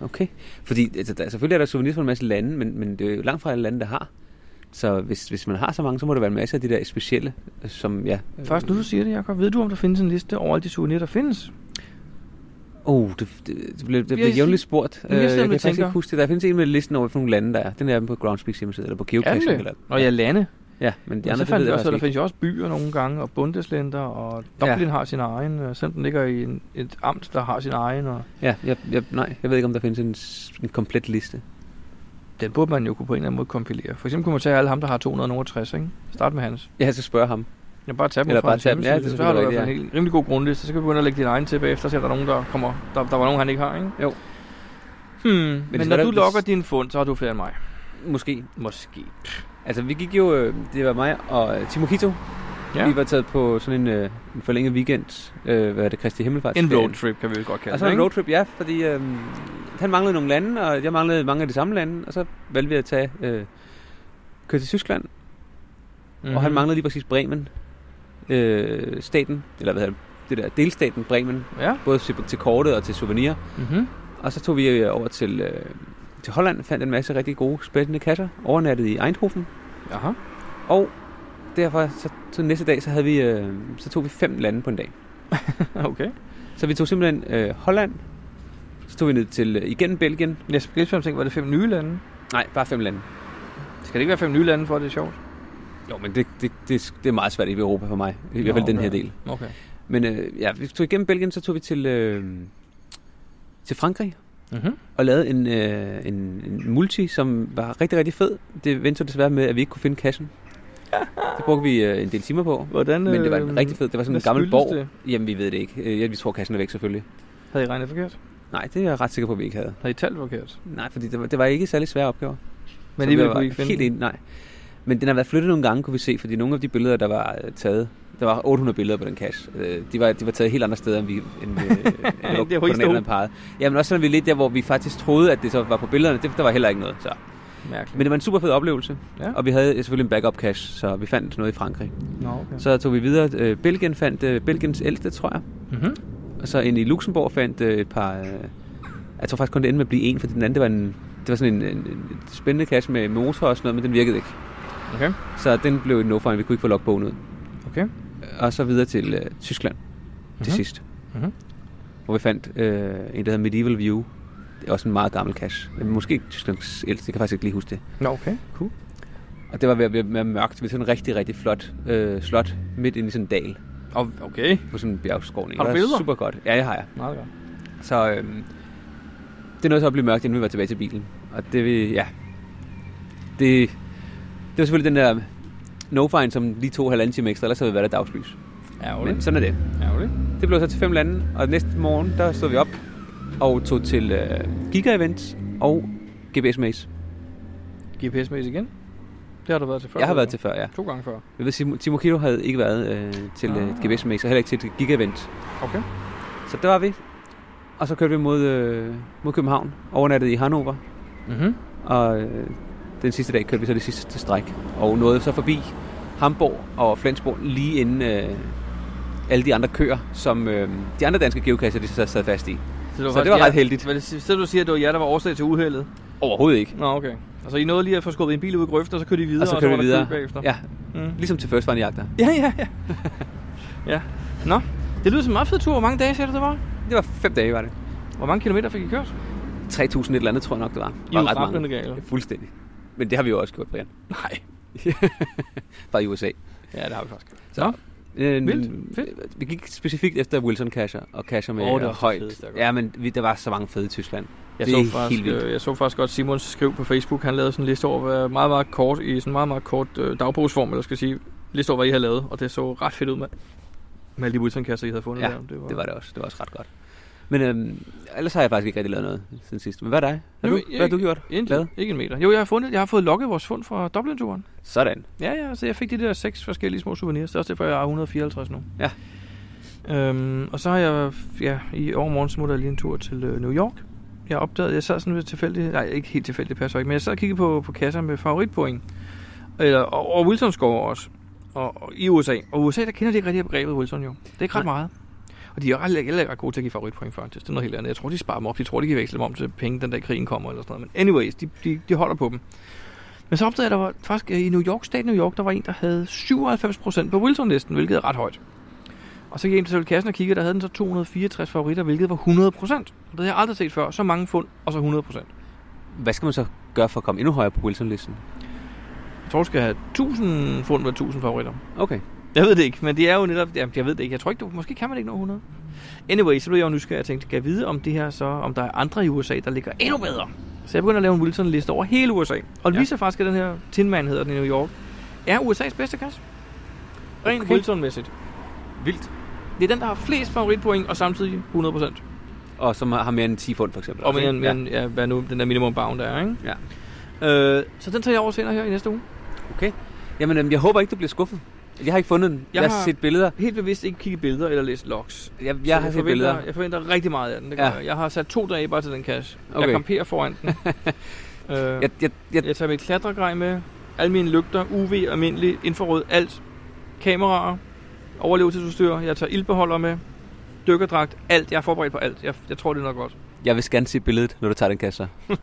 Okay. Fordi altså, der, selvfølgelig er der souvenirs fra en masse lande, men, men det er jo langt fra alle lande, der har. Så hvis, hvis man har så mange, så må der være en masse af de der specielle, som ja... Først nu, du siger det, Jacob. Ved du, om der findes en liste over alle de souvenirs, der findes? Oh, det, det, det bliver, det har- jævnligt spurgt. Jeg Øh, sidder jeg med kan faktisk ikke huske det. Der findes en med listen over, hvilke lande der er. Den er på Groundspeaks hjemmeside, eller på Geocaching. Eller, Og ja, lande. Ja, men de Men andre, så fandt det ved også, der findes jo også byer nogle gange, og Bundesländer, og Dublin ja. har sin egen, øh, selvom den ligger i en, et amt, der har sin egen. Og. Ja, jeg, jeg, nej, jeg ved ikke, om der findes en, en komplet liste. den burde man jo kunne på en eller anden måde kompilere. For eksempel kunne man tage alle ham, der har 260, ikke? Start med hans. Jeg så spørge ham. Jeg bare tage dem Eller fra bare tage dem. Ja, det er så har du i hvert selvfølgelig fald en rimelig god grundliste. Så kan vi begynde at lægge din egen til bagefter, så er der nogen, der kommer, der, der var nogen, han ikke har, ikke? Jo. Hmm, men, det men skal når du logger din fund, så har du flere end mig. Måske. Måske. Altså, vi gik jo... øh, Det var mig og øh, Timo Kito. Ja. Vi var taget på sådan en, øh, en forlænget weekend. Øh, hvad er det? Kristi Himmelfart. En roadtrip, kan vi vel godt kalde Og så det, en roadtrip, ja, fordi øh, han manglede nogle lande, og jeg manglede mange af de samme lande, og så valgte vi at tage, øh, køre til Tyskland, mm-hmm. og han Mhm. manglede lige præcis Bremen, øh, staten, eller hvad hedder det, det der delstaten Bremen, Ja. både til, til kortet og til souvenir. Mm-hmm. Og så tog vi øh, over til, øh, til Holland, fandt en masse rigtig gode, spændende kasser, overnattede i Eindhoven, Jaha. og derfor, så, så næste dag, så, havde vi, øh, så tog vi fem lande på en dag. Okay. Så vi tog simpelthen øh, Holland, så tog vi ned til øh, igen Belgien, Jeg skal lige tænke, var det fem nye lande? nej, bare fem lande. Skal det ikke være fem nye lande, for at det er sjovt? Jo, men det, det, det, det er meget svært i Europa for mig. I hvert fald den her del. Okay. Men øh, ja, vi tog igennem Belgien, så tog vi til, øh, til Frankrig Mm-hmm. og lavede en, øh, en, en multi, som var rigtig, rigtig fed. Det vendte så desværre med, at vi ikke kunne finde kassen. Det brugte vi øh, en del timer på. Hvordan, Men det var øh, en rigtig fed. Det var sådan en gammel borg. det? Jamen, vi ved det ikke. Øh, Ja, vi tror, kassen er væk selvfølgelig. Havde I regnet forkert? Nej, det er jeg ret sikker på, at vi ikke havde. Havde I talt forkert? Nej, fordi det var, det var ikke særlig svære opgaver. Men Så alligevel vi kunne I ikke finde helt enig, nej. Men den har været flyttet nogle gange, kunne vi se, fordi nogle af de billeder, der var øh, taget, der var 800 billeder på den cache. Øh, de, var, de var taget helt andre steder, end vi end, øh, end Det er koordinaterne stod. pegede. Jamen også sådan, vi lidt der, hvor vi faktisk troede, at det så var på billederne, det, der var heller ikke noget. Så. Mærkeligt. Men det var en super fed oplevelse. Ja. Og vi havde selvfølgelig en backup cache, så vi fandt noget i Frankrig. Nå, okay. Så tog vi videre. Øh, Belgien fandt øh, Belgiens ældste, tror jeg. Mm-hmm. Og så ind i Luxembourg fandt øh, et par... Øh, jeg tror faktisk kun det endte med at blive en, for den anden, det var, en, det var sådan en, en, en spændende cache med motor og sådan noget, men den virkede ikke. Okay. Så den blev et no-find, vi kunne ikke få logbogen ud. Okay. Og så videre til øh, Tyskland mm-hmm. til Mhm. sidst, Mm-hmm. hvor vi fandt øh, en, der hedder Medieval View. Det er også en meget gammel cache. Øh, Måske Tysklands ældste, jeg kan faktisk ikke lige huske det. Nå, okay. Cool. Og det var ved at være mørkt ved sådan en rigtig, rigtig flot øh, slot midt inde i sådan en dal okay. på sådan en bjergskråning. Har du billeder? Super godt. Ja, jeg har jeg. Meget godt. Så øhm, det nåede så at blive mørkt, inden vi var tilbage til bilen. Og det ja. Det, det var selvfølgelig den der no find, som lige tog halvanden time ekstra, ellers havde vi været der dagslys. Ja, Men sådan er det. Ja, Det blev så til fem lande, og næste morgen, der stod vi op og tog til øh, Giga Events og GPS Maze. GPS-mæssigt igen? Det har du været til før? Jeg har været til før, ja. To gange før. Jeg ved, Timo, Kilo havde ikke været øh, til øh, Ah. GPS Maze, og heller ikke til Giga Event. Okay. Så der var vi. Og så kørte vi mod, øh, mod København, overnattede i Hannover, Mm-hmm. Og øh, den sidste dag kørte vi så det sidste stræk. Og nåede så forbi Hamburg og Flensborg lige inden øh, alle de andre køer, som øh, de andre danske geocacher de så sad fast i. Så det Så det var ret heldigt. Hvad det, så du siger, at det var jer, der var årsag til uheldet? Overhovedet ikke. Nå, okay. Altså, I nåede lige at få skubbet en bil ud i grøften, og så kørte I videre, Og så var kørte vi der videre. kø bagefter. Ja, Mm. ligesom til First Fun jagter. Ja, ja, ja. ja. Nå, det lyder som en meget fed tur. Hvor mange dage siger du, det var? Det var fem dage, var det. Hvor mange kilometer fik I kørt? 3.000 et eller andet, tror jeg nok, det var. I var er ret mange. gale. Fuldstændig. Men det har vi jo også gjort, Brian. Nej. Fra i USA. Ja, det har vi faktisk. Så. Øh, Vildt. Fedt. Vi gik specifikt efter Wilson Cacher og cacher med det var oh, så højt. Ja, men vi, der var så mange fede i Tyskland. Jeg Det så, faktisk, helt vildt. øh, jeg så faktisk godt Simons skriv på Facebook. Han lavede sådan en liste over, hvad meget, meget kort, i sådan meget, meget kort øh, dagbogsform, eller skal sige, liste over, hvad I havde lavet. Og det så ret fedt ud med, med alle de Wilson-kasser, I havde fundet Ja, der. Det var det også. Det var også ret godt. Men øhm, ellers har jeg faktisk ikke rigtig lavet noget siden sidst. Men hvad er dig? Har Nu- du, hvad har du gjort? Intet. Lavet? Ikke en meter. Jo, jeg har, fundet, jeg har fået logget vores fund fra Dublin-turen. Sådan. Ja, ja, så jeg fik de der seks forskellige små souvenirs. Det er også derfor, jeg har 154 nu. Ja. Øhm, og så har jeg, ja, i overmorgen smutter jeg lige en tur til øh, New York. Jeg opdagede, jeg sad sådan lidt tilfældigt, nej, ikke helt tilfældigt, passer ikke, men jeg sad og kiggede på, på kasser med favoritpoint. Eller, og, og Wilson score også. Og, og, i USA. Og USA, der kender de ikke rigtig begrebet Wilson jo. Det er ikke ret Nej. meget. Og de er ret, ret, ret gode til at give favoritpoint faktisk. Det er noget helt andet. Jeg tror, de sparer dem op. De tror, de kan veksle dem om til penge, den dag krigen kommer eller sådan noget. Men anyways, de, de, de holder på dem. Men så opdagede jeg, der var faktisk øh, i New York, stat New York, der var en, der havde 97% på Wilson-listen, hvilket er ret højt. Og så gik jeg ind til kassen og kiggede, der havde den så 264 favoritter, hvilket var 100%. Og det havde jeg aldrig set før. Så mange fund, og så 100%. Hvad skal man så gøre for at komme endnu højere på Wilson-listen? Jeg tror, du skal have 1000 fund med 1000 favoritter. Okay. Jeg ved det ikke, men det er jo netop... Jamen, jeg ved det ikke. Jeg tror ikke, du, måske kan man ikke nå 100. Anyway, så blev jeg jo nysgerrig og tænkte, kan jeg vide om det her så, om der er andre i USA, der ligger endnu bedre? Så jeg begyndte at lave en Wilson-liste over hele USA. Og det Ja. viser faktisk, at den her Tin Man hedder den i New York, er USA's bedste kasse. Rent Okay. Wilson-mæssigt. Vildt. Det er den, der har flest favoritpoint, og samtidig 100%. Og som har mere end 10 fund, for eksempel. Og mere, end, ja. ja, hvad nu den der minimum bound er, ikke? Ja. Øh, så den tager jeg over senere her i næste uge. Okay. Jamen, øhm, jeg håber ikke, du bliver skuffet. Jeg har ikke fundet den. Jeg, Jeg jeg har set billeder. Helt bevidst ikke kigge billeder eller læse logs. Jeg, Så jeg har set billeder. Jeg forventer rigtig meget af den. Det Ja. jeg. jeg har sat to dage bare til den cache. Okay. Jeg kamperer foran den. øh, Jeg, jeg, jeg, jeg tager mit klatregrej med. Alle mine lygter, UV, almindelig, infrarød, alt. Kameraer, overlevelsesudstyr. Jeg tager ildbeholder med. Dykkerdragt, alt. Jeg er forberedt på alt. Jeg, jeg tror, det er nok godt. jeg vil gerne se billedet, når du tager den kasse.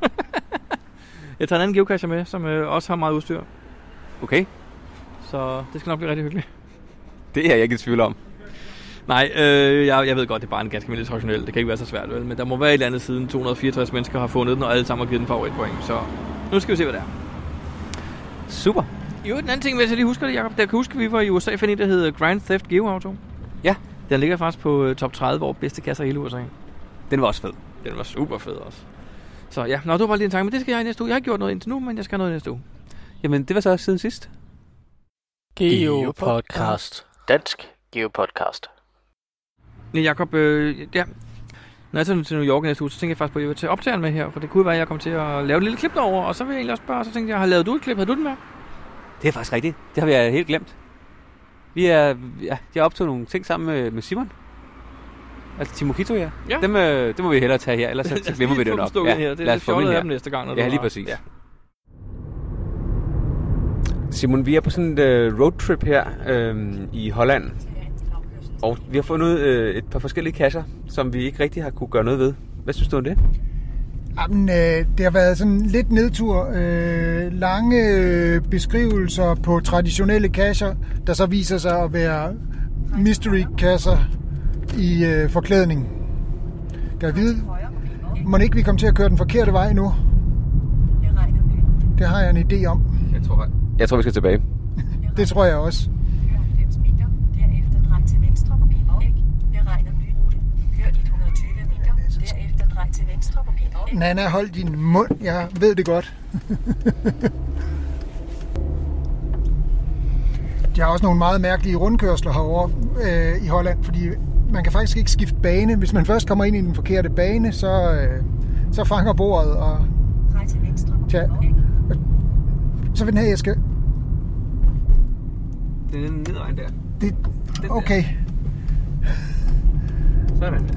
Jeg tager en anden geocacher med, som øh, også har meget udstyr. Okay. Så det skal nok blive rigtig hyggeligt. Det er jeg ikke i tvivl om. Nej, øh, jeg, jeg ved godt, det er bare en ganske almindelig traditionel. Det kan ikke være så svært, vel? Men der må være et eller andet siden 264 mennesker har fundet den, og alle sammen har givet den favoritpoint. Så nu skal vi se, hvad det er. Super. Jo, den anden ting, hvis jeg lige husker det, Jacob. Der kan huske, at vi var i USA fandt en, der hedder Grand Theft Geo Auto. Ja. Den ligger faktisk på øh, top 30 over bedste kasser i hele USA. Den var også fed. Den var super fed også. Så ja, nå, det var bare lige en tanke, men det skal jeg i næste uge. Jeg har gjort noget indtil nu, men jeg skal have noget i næste uge. Jamen, det var så også siden sidst. Geopodcast. Dansk Geopodcast. Ja, Jacob, øh, ja. Når jeg tager til New York næste uge, så tænker jeg faktisk på, at jeg vil tage optageren med her, for det kunne være, at jeg kom til at lave et lille klip derover, og så vil jeg egentlig også spørge, så tænkte jeg, har lavet du et klip? Har du den med? Det er faktisk rigtigt. Det har vi øh, helt glemt. Vi er, ja, jeg optog nogle ting sammen med, med Simon. Altså Timo Kito, ja. Ja. Dem, øh, det må vi hellere tage her, ellers så, glemmer vi det nok. Ja, her. Det er lad lidt os få dem fjollet af dem næste gang. Når Ja, du lige har- præcis. Ja. Simon, vi er på sådan et uh, roadtrip her øh, i Holland. Og vi har fundet øh, et par forskellige kasser, som vi ikke rigtig har kunne gøre noget ved. Hvad synes du om det? Jamen, øh, det har været sådan lidt nedtur. Øh, lange øh, beskrivelser på traditionelle kasser, der så viser sig at være mystery-kasser i øh, forklædning. Kan jeg vide, må ikke vi komme til at køre den forkerte vej nu? Det har jeg en idé om. Jeg tror, jeg tror vi skal tilbage. Det tror jeg også. Kør 90 meter, derefter drej til venstre på Pilbæk. Beregner ny rute. Kør 120 meter, derefter drej til venstre på Pilbæk. Nana, hold din mund. Jeg ved det godt. De har også nogle meget mærkelige rundkørsler herovre øh, i Holland, fordi man kan faktisk ikke skifte bane. Hvis man først kommer ind i den forkerte bane, så, øh, så fanger bordet, og Drej til venstre på Tja. Så vil den her, skal... Det er nedvejen der. Det, okay, Sådan.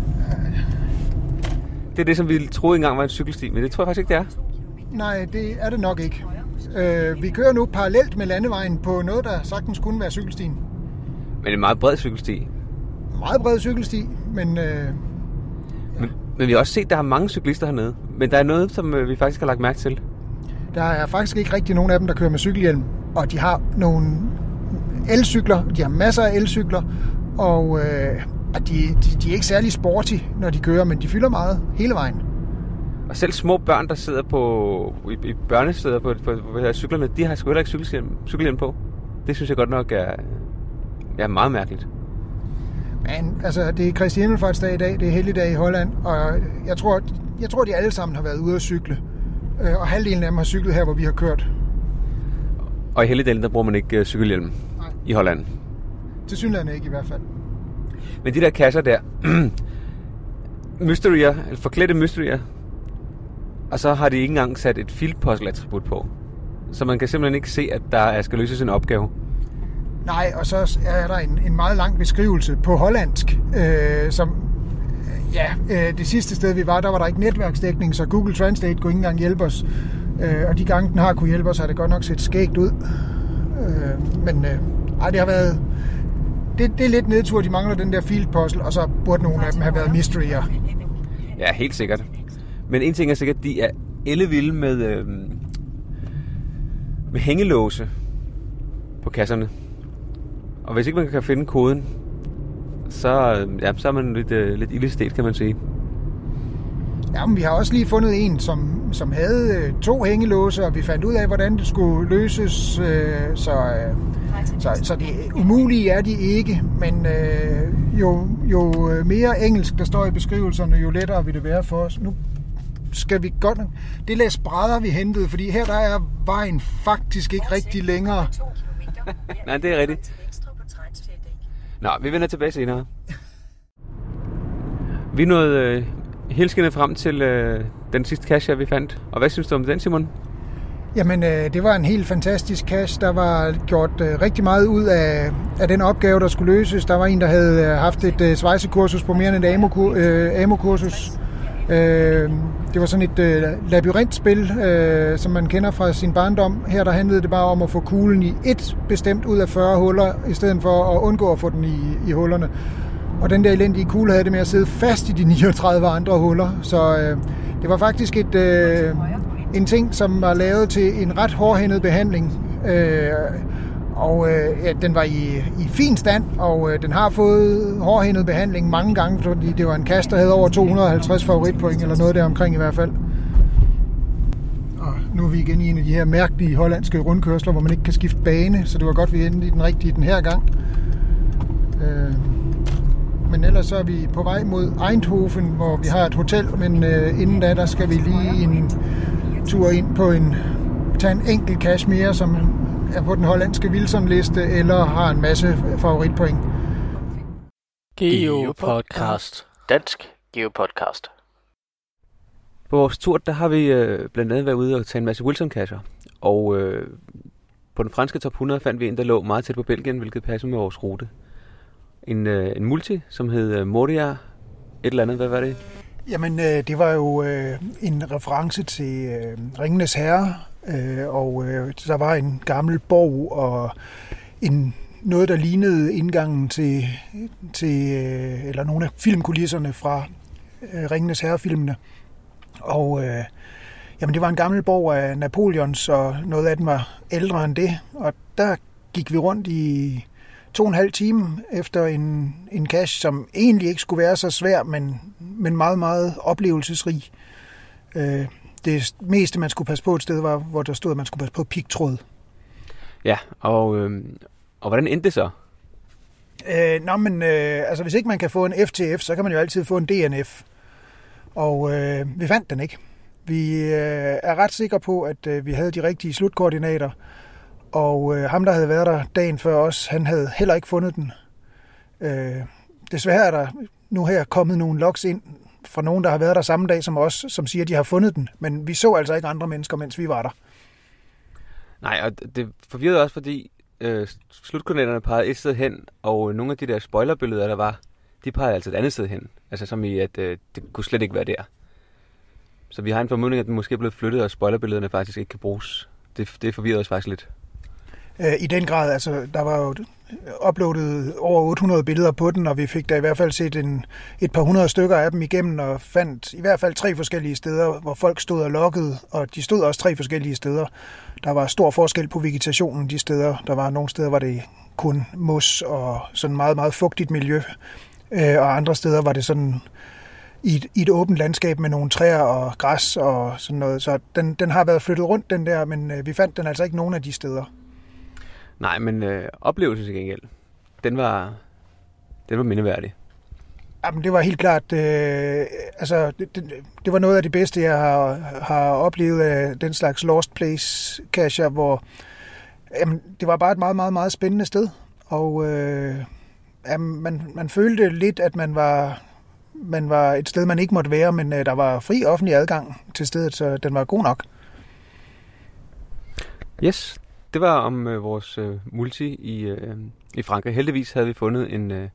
Det er det, som vi troede engang var en cykelsti, men det tror jeg faktisk ikke, det er. nej, det er det nok ikke. Øh, vi kører nu parallelt med landevejen på noget, der sagtens kunne være cykelstien. Men det er en meget bred cykelsti. Meget bred cykelsti, men øh, Men, men vi har også set, at der er mange cyklister hernede. Men der er noget, som øh, vi faktisk har lagt mærke til. Der er faktisk ikke rigtig nogen af dem, der kører med cykelhjelm, og de har nogle elcykler, de har masser af elcykler, og øh, de, de, de er ikke særlig sporty, når de kører, men de fylder meget hele vejen. Og selv små børn, der sidder på, i, i børnesæder på, på, på, på cyklerne, de har sgu heller ikke cykelhjelm, cykelhjelm på. Det synes jeg godt nok er, er meget mærkeligt. Men altså, det er Kristi Himmelfartsdag i dag, det er helligdag i Holland, og jeg tror, jeg tror, de alle sammen har været ude at cykle. Øh, Og halvdelen af dem har cyklet her, hvor vi har kørt. Og i Helledalen, der bruger man ikke øh, cykelhjelm Nej. i Holland. Til synligheden ikke i hvert fald. Men de der kasser der, mysterier, eller forklædte mysterier, og så har de ikke engang sat et field puzzle attribut på. Så man kan simpelthen ikke se, at der skal løses en opgave. Nej, og så er der en, en meget lang beskrivelse på hollandsk, øh, som ja, øh, det sidste sted vi var, der var der ikke netværksdækning, så Google Translate kunne ikke engang hjælpe os. Øh, og de gange den har kunne hjælpe os, har det godt nok set skægt ud. Øh, men øh, ej, det har været... Det, det er lidt nedtur, de mangler den der field puzzle, og så burde nogle af dem have været mysteryer. Ja, helt sikkert. Men en ting er sikkert, de er ellevilde med, øh, med hængelåse på kasserne. Og hvis ikke man kan finde koden, så, ja, så er man lidt, øh, lidt ildestet, kan man sige. Ja, men vi har også lige fundet en, som, som havde øh, to hængelåse, og vi fandt ud af, hvordan det skulle løses. Øh, så, øh, så, så det umulige er de ikke, men øh, jo, jo øh, mere engelsk der står i beskrivelserne, jo lettere vil det være for os. Nu skal vi godt... Det læs brædder, vi hentede, fordi her der er vejen faktisk ikke rigtig længere. Nej, det er rigtigt. Til venstre på Trejnsfjelddæk. Nå, vi vender tilbage senere. Vi nåede øh, helskende frem til øh, den sidste cache, vi fandt. Og hvad synes du om den, Simon? Jamen, øh, det var en helt fantastisk cash. Der var gjort øh, rigtig meget ud af, af den opgave, der skulle løses. Der var en, der havde øh, haft et øh, svejsekursus på mere end et AMO-kursus. øh, AMO-kursus. Øh, det var sådan et øh, labyrintspil, øh, som man kender fra sin barndom. Her der handlede det bare om at få kuglen i et bestemt ud af 40 huller, i stedet for at undgå at få den i, i hullerne. Og den der elendige kugle havde det med at sidde fast i de 39 andre huller. Så øh, det var faktisk et, øh, en ting, som var lavet til en ret hårdhændet behandling. Øh, og øh, ja, den var i, i fin stand, og øh, den har fået hårdhændet behandling mange gange, fordi det var en kast, der havde over 250 favoritpoint, eller noget der omkring i hvert fald. Og nu er vi igen i en af de her mærkelige hollandske rundkørsler, hvor man ikke kan skifte bane, så det var godt, vi endte i den rigtige den her gang. Øh, men ellers så er vi på vej mod Eindhoven, hvor vi har et hotel, men øh, inden da, der skal vi lige en tur ind på en, tage en enkelt cash mere, som er på den hollandske Wilson-liste, eller har en masse favoritpoint. Geopodcast. Dansk Geopodcast. På vores tur, der har vi øh, blandt andet været ude og tage en masse Wilson-kasser. Og øh, på den franske top 100 fandt vi en, der lå meget tæt på Belgien, hvilket passer med vores rute. En, øh, en multi, som hed øh, Moria et eller andet. Hvad var det? Jamen, øh, det var jo øh, en reference til øh, Ringenes Herre, Øh, og øh, der var en gammel borg og en, noget, der lignede indgangen til, til øh, eller nogle af filmkulisserne fra øh, Ringenes Herre-filmene. Og øh, jamen, det var en gammel borg af Napoleons, og noget af den var ældre end det. Og der gik vi rundt i to og en halv time efter en, en cache, som egentlig ikke skulle være så svær, men, men meget, meget oplevelsesrig. Øh, det meste, man skulle passe på et sted, var, hvor der stod, at man skulle passe på pigtråd. Ja, og, øh, og hvordan endte det så? Øh, nå, men øh, altså, hvis ikke man kan få en FTF, så kan man jo altid få en DNF. Og øh, vi fandt den ikke. Vi øh, er ret sikre på, at øh, vi havde de rigtige slutkoordinater, og øh, ham, der havde været der dagen før os, han havde heller ikke fundet den. Øh, desværre er der nu her kommet nogle logs ind fra nogen, der har været der samme dag som os, som siger, at de har fundet den. Men vi så altså ikke andre mennesker, mens vi var der. Nej, og det forvirrede også, fordi øh, slutkoordinaterne pegede et sted hen, og øh, nogle af de der spoilerbilleder, der var, de pegede altså et andet sted hen. Altså som i, at øh, det kunne slet ikke være der. Så vi har en formodning, at den måske er blevet flyttet, og spoilerbillederne faktisk ikke kan bruges. Det, det forvirrede os faktisk lidt. Øh, I den grad, altså der var jo uploadet over 800 billeder på den, og vi fik da i hvert fald set en, et par hundrede stykker af dem igennem, og fandt i hvert fald tre forskellige steder, hvor folk stod og lokkede, og de stod også tre forskellige steder. Der var stor forskel på vegetationen de steder. Der var nogle steder, hvor det kun mos og sådan meget, meget fugtigt miljø, øh, og andre steder var det sådan i et, i et åbent landskab med nogle træer og græs og sådan noget. Så den, den har været flyttet rundt, den der, men øh, vi fandt den altså ikke nogen af de steder. Nej, men øh, oplevelsen til gengæld, den var, den var mindeværdig. Jamen, det var helt klart, øh, altså, det, det, det var noget af det bedste, jeg har, har oplevet af den slags Lost Place cacher, hvor jamen, det var bare et meget, meget, meget spændende sted. Og øh, jamen, man, man følte lidt, at man var, man var et sted, man ikke måtte være, men øh, der var fri offentlig adgang til stedet, så den var god nok. Yes, det var om øh, vores øh, multi i, øh, i Frankrig. Heldigvis havde vi fundet en, øh,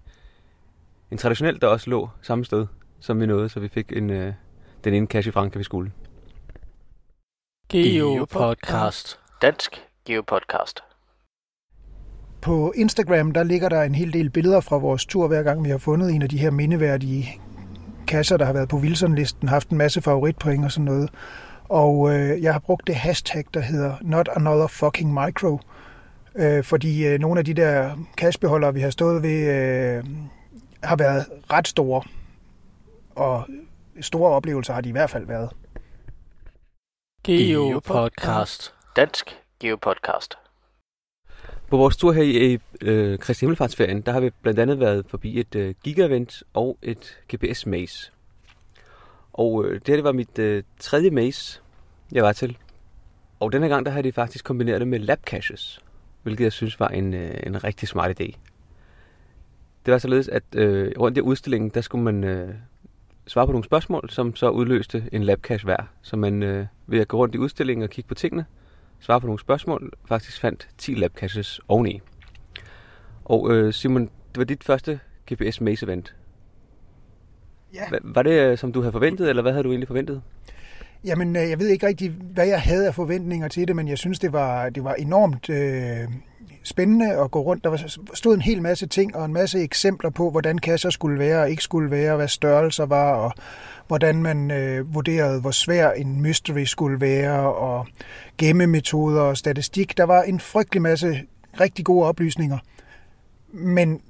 en traditionel, der også lå samme sted, som vi nåede, så vi fik en, øh, den ene cache i Frankrig, vi skulle. Geopodcast. Dansk Geopodcast. På Instagram, der ligger der en hel del billeder fra vores tur, hver gang vi har fundet en af de her mindeværdige kasser, der har været på Wilson-listen, haft en masse favoritpoint og sådan noget. Og øh, jeg har brugt det hashtag, der hedder Not Another Fucking Micro. Øh, fordi øh, nogle af de der cashbeholdere, vi har stået ved, øh, har været ret store. Og store oplevelser har de i hvert fald været. Geopodcast. Dansk Geopodcast. På vores tur her i øh, Kristi Himmelfartsferien, der har vi blandt andet været forbi et øh, giga-event og et GPS-maze. Og øh, det her det var mit øh, tredje maze, jeg var til. Og denne gang, der har de faktisk kombineret det med lab caches, hvilket jeg synes var en, øh, en rigtig smart idé. Det var således, at øh, rundt i udstillingen, der skulle man øh, svare på nogle spørgsmål, som så udløste en lab cache hver. Så man øh, ved at gå rundt i udstillingen og kigge på tingene, svare på nogle spørgsmål, faktisk fandt 10 lab caches oveni. Og øh, Simon, det var dit første GPS Maze event. Ja. Var det, øh, som du havde forventet, eller hvad havde du egentlig forventet? Jamen, øh, jeg ved ikke rigtig, hvad jeg havde af forventninger til det, men jeg synes, det var, det var enormt øh, spændende at gå rundt. Der var, stod en hel masse ting og en masse eksempler på, hvordan kasser skulle være og ikke skulle være, hvad størrelser var, og hvordan man øh, vurderede, hvor svær en mystery skulle være, og gemmemetoder og statistik. Der var en frygtelig masse rigtig gode oplysninger. Men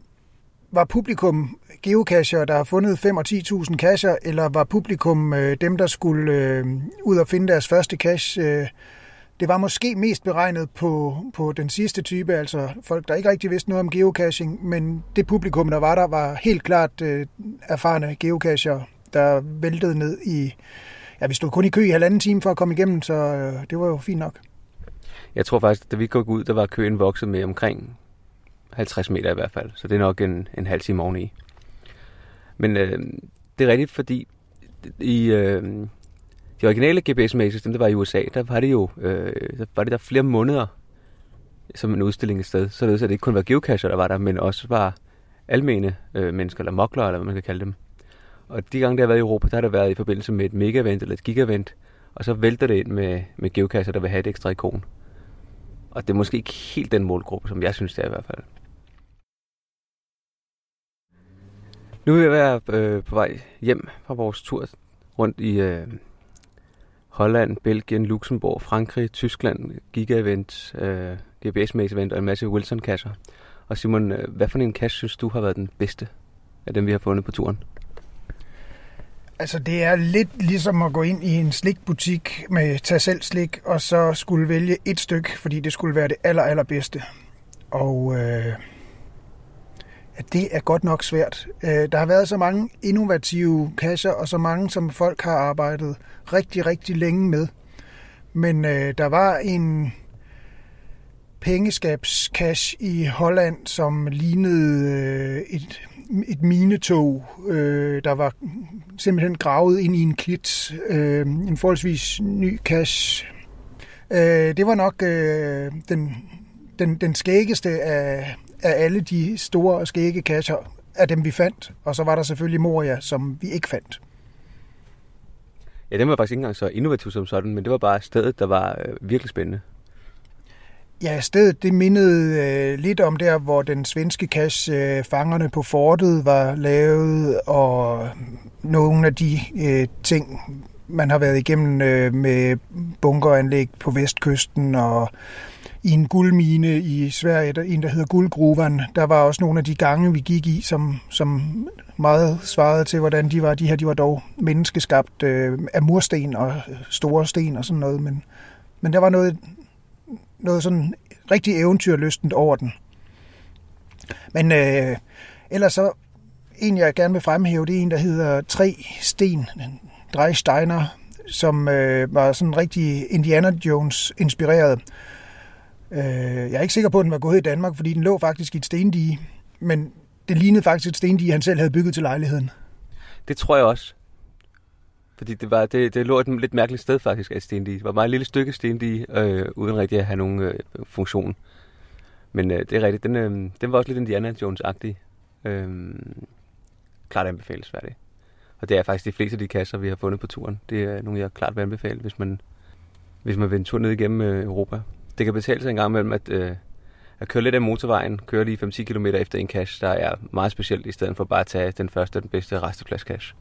var publikum geocacher, der har fundet 5 og 10.000 cacher, eller var publikum øh, dem, der skulle øh, ud og finde deres første cache? Øh, det var måske mest beregnet på, på den sidste type, altså folk, der ikke rigtig vidste noget om geocaching, men det publikum, der var der, var helt klart øh, erfarne geocacher, der væltede ned i... Ja, vi stod kun i kø i halvanden time for at komme igennem, så øh, det var jo fint nok. Jeg tror faktisk, da vi gik ud, der var køen vokset med omkring 50 meter i hvert fald. Så det er nok en, en halv time oveni. Men øh, det er rigtigt, fordi i øh, de originale GPS-system, der var i USA, der var det jo øh, der var det der flere måneder som en udstilling et sted. Så det, det ikke kun var geocacher, der var der, men også var almene øh, mennesker, eller mokler, eller hvad man kan kalde dem. Og de gange, der har været i Europa, der har det været i forbindelse med et mega-event eller et gigavent, og så vælter det ind med, med geocacher, der vil have et ekstra ikon. Og det er måske ikke helt den målgruppe, som jeg synes, det er i hvert fald. Nu er vi være øh, på vej hjem fra vores tur rundt i øh, Holland, Belgien, Luxembourg, Frankrig, Tyskland, Giga-event, øh, GPS Maze event og en masse Wilson-kasser. Og Simon, øh, hvad for en kasse synes du har været den bedste af dem, vi har fundet på turen? Altså, det er lidt ligesom at gå ind i en slikbutik med tag selv slik, og så skulle vælge et stykke, fordi det skulle være det aller, allerbedste. Og øh, det er godt nok svært. Øh, der har været så mange innovative kasser, og så mange, som folk har arbejdet rigtig, rigtig længe med. Men øh, der var en pengeskabskash i Holland, som lignede øh, et, et minetog, øh, der var simpelthen gravet ind i en klit. Øh, en forholdsvis ny cash. Øh, det var nok øh, den, den, den skæggeste af, af alle de store skægge cacher af dem, vi fandt. Og så var der selvfølgelig Moria, som vi ikke fandt. Ja, den var faktisk ikke engang så innovativ som sådan, men det var bare stedet, der var øh, virkelig spændende. Ja, stedet det mindede øh, lidt om der, hvor den svenske cache øh, Fangerne på Fortet var lavet, og nogle af de øh, ting, man har været igennem øh, med bunkeranlæg på vestkysten og i en guldmine i Sverige, der, en der hedder Guldgruvan. Der var også nogle af de gange, vi gik i, som, som meget svarede til, hvordan de var. De her de var dog menneskeskabt øh, af mursten og øh, store sten og sådan noget, men, men der var noget, noget sådan rigtig eventyrlystent over den. Men øh, ellers så, en jeg gerne vil fremhæve, det er en, der hedder Tre Sten, Dreisteiner, som øh, var sådan rigtig Indiana Jones inspireret. Øh, jeg er ikke sikker på, at den var gået i Danmark, fordi den lå faktisk i et stendige, men det lignede faktisk et stendige, han selv havde bygget til lejligheden. Det tror jeg også. Fordi det, var, det, det lå et lidt mærkeligt sted faktisk af stendige. Det var et meget lille stykke stendige, øh, uden rigtig at have nogen øh, funktion. Men øh, det er rigtigt, den, øh, den var også lidt Indiana Jones-agtig. Øh, klart anbefalesværdig. Og det er faktisk de fleste af de kasser, vi har fundet på turen. Det er nogle, jeg klart vil anbefale, hvis man, hvis man vil en tur ned igennem øh, Europa. Det kan betale sig en gang imellem at, øh, at køre lidt af motorvejen, køre lige 5-10 km efter en cash, der er meget specielt, i stedet for bare at tage den første og den bedste resteplads cash.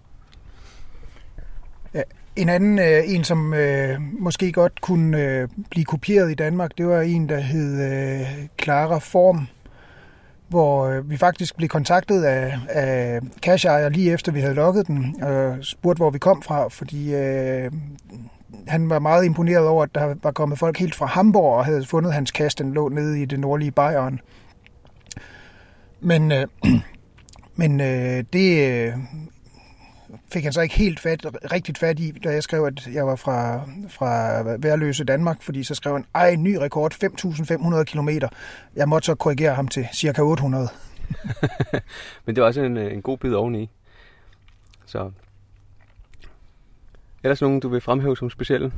Ja, en anden øh, en, som øh, måske godt kunne øh, blive kopieret i Danmark, det var en, der hed øh, Clara Form, hvor øh, vi faktisk blev kontaktet af, af cash lige efter vi havde lukket den, og spurgte, hvor vi kom fra, fordi øh, han var meget imponeret over, at der var kommet folk helt fra Hamburg og havde fundet hans kast, den lå nede i det nordlige Bayern. Men, øh, men øh, det øh, fik han så ikke helt fat, rigtigt fat i, da jeg skrev, at jeg var fra, fra Værløse Danmark, fordi så skrev han, ej, ny rekord, 5.500 km. Jeg måtte så korrigere ham til cirka 800. Men det var også en, øh, en god bid oveni. Så Ellers nogen, du vil fremhæve som specielle?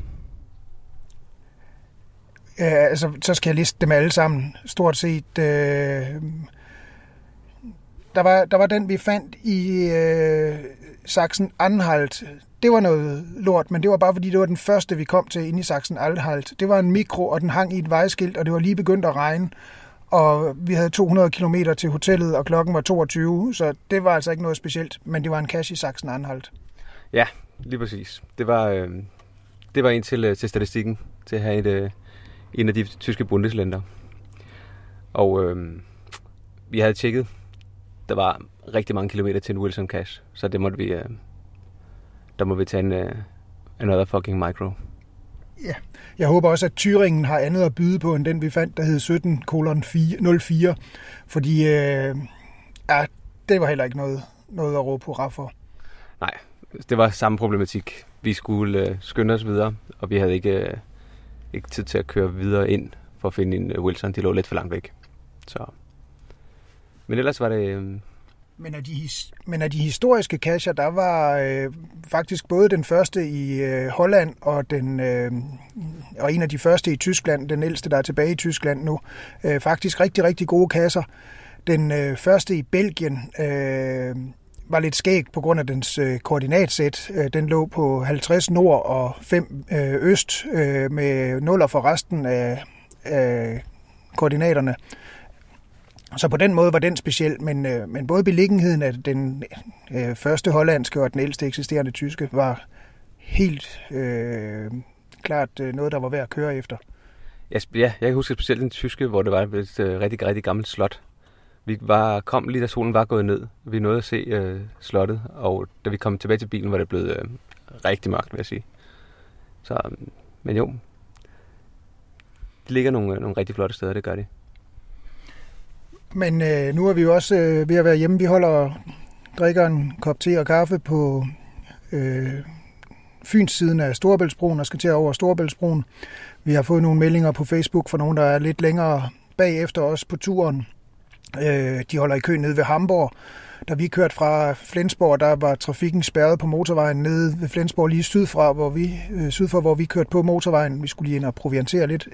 Ja, altså, så skal jeg liste dem alle sammen. Stort set. Øh, der, var, der var den, vi fandt i øh, Sachsen Anhalt. Det var noget lort, men det var bare fordi, det var den første, vi kom til inde i Sachsen Anhalt. Det var en mikro, og den hang i et vejskilt, og det var lige begyndt at regne. Og vi havde 200 km til hotellet, og klokken var 22, så det var altså ikke noget specielt, men det var en cash i Sachsen Anhalt. Ja, lige præcis. Det var, øh, det var en til, øh, til statistikken, til at have et, øh, en af de tyske bundeslænder. Og øh, vi havde tjekket, der var rigtig mange kilometer til en Wilson Cash, så det måtte vi, øh, der må vi tage en, øh, another fucking micro. Ja, jeg håber også, at Tyringen har andet at byde på, end den vi fandt, der hed 17 04, fordi øh, ja, det var heller ikke noget, noget at råbe på for. Nej, det var samme problematik. Vi skulle øh, skynde os videre, og vi havde ikke, øh, ikke tid til at køre videre ind for at finde en øh, Wilson. De lå lidt for langt væk. Så. Men ellers var det... Øh, men af, de, men af de historiske kasser, der var øh, faktisk både den første i øh, Holland og, den, øh, og en af de første i Tyskland, den ældste, der er tilbage i Tyskland nu, øh, faktisk rigtig, rigtig gode kasser. Den øh, første i Belgien, øh, var lidt skægt på grund af dens øh, koordinatsæt. Øh, den lå på 50 nord og 5 øh, øst øh, med nuller for resten af, af koordinaterne. Så på den måde var den speciel, men, øh, men både beliggenheden af den øh, første hollandske og den ældste eksisterende tyske var helt øh, klart øh, noget, der var værd at køre efter. Ja, ja, jeg kan huske specielt den tyske, hvor det var et øh, rigtig, rigtig gammelt slot. Vi var, kom lige da solen var gået ned. Vi nåede at se øh, slottet, og da vi kom tilbage til bilen, var det blevet øh, rigtig mørkt, vil jeg sige. Så, øh, men jo, det ligger nogle, øh, nogle rigtig flotte steder, det gør det. Men øh, nu er vi jo også øh, ved at være hjemme. Vi holder drikker en kop te og kaffe på øh, Fyns siden af Storebæltsbroen og skal til over Storebæltsbroen. Vi har fået nogle meldinger på Facebook fra nogen, der er lidt længere bagefter os på turen. Øh, de holder i kø nede ved Hamburg. Da vi kørte fra Flensborg, der var trafikken spærret på motorvejen nede ved Flensborg lige sydfra, hvor vi, øh, sydfor, hvor vi kørte på motorvejen. Vi skulle lige ind og proviantere lidt.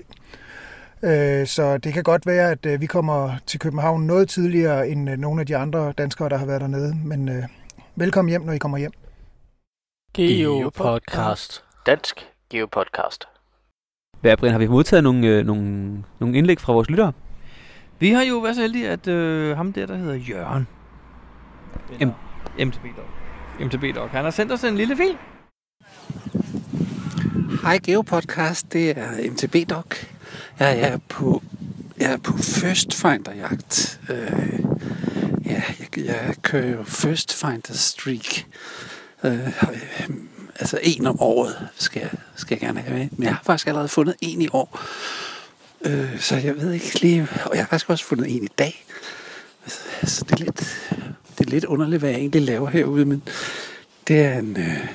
Øh, så det kan godt være, at øh, vi kommer til København noget tidligere end øh, nogle af de andre danskere, der har været dernede. Men øh, velkommen hjem, når I kommer hjem. Geopodcast. Dansk Geopodcast. Hvad, Brian, har vi modtaget nogle, øh, nogle, nogle indlæg fra vores lyttere? Vi har jo været så heldige, at øh, ham der, der hedder Jørgen, M- MTB Dog. MTB Dog. Han har sendt os en lille fil. Hej Geopodcast, det er MTB Doc. Jeg er på, jeg er på First Finder jagt. Øh, ja, jeg, jeg kører jo First Finder Streak. Øh, øh, altså en om året skal, jeg- skal jeg gerne have. Men jeg har faktisk allerede fundet en i år. Øh, så jeg ved ikke lige... Og jeg har faktisk også fundet en i dag. Så det er lidt, det er lidt underligt, hvad jeg egentlig laver herude. Men det er en, øh,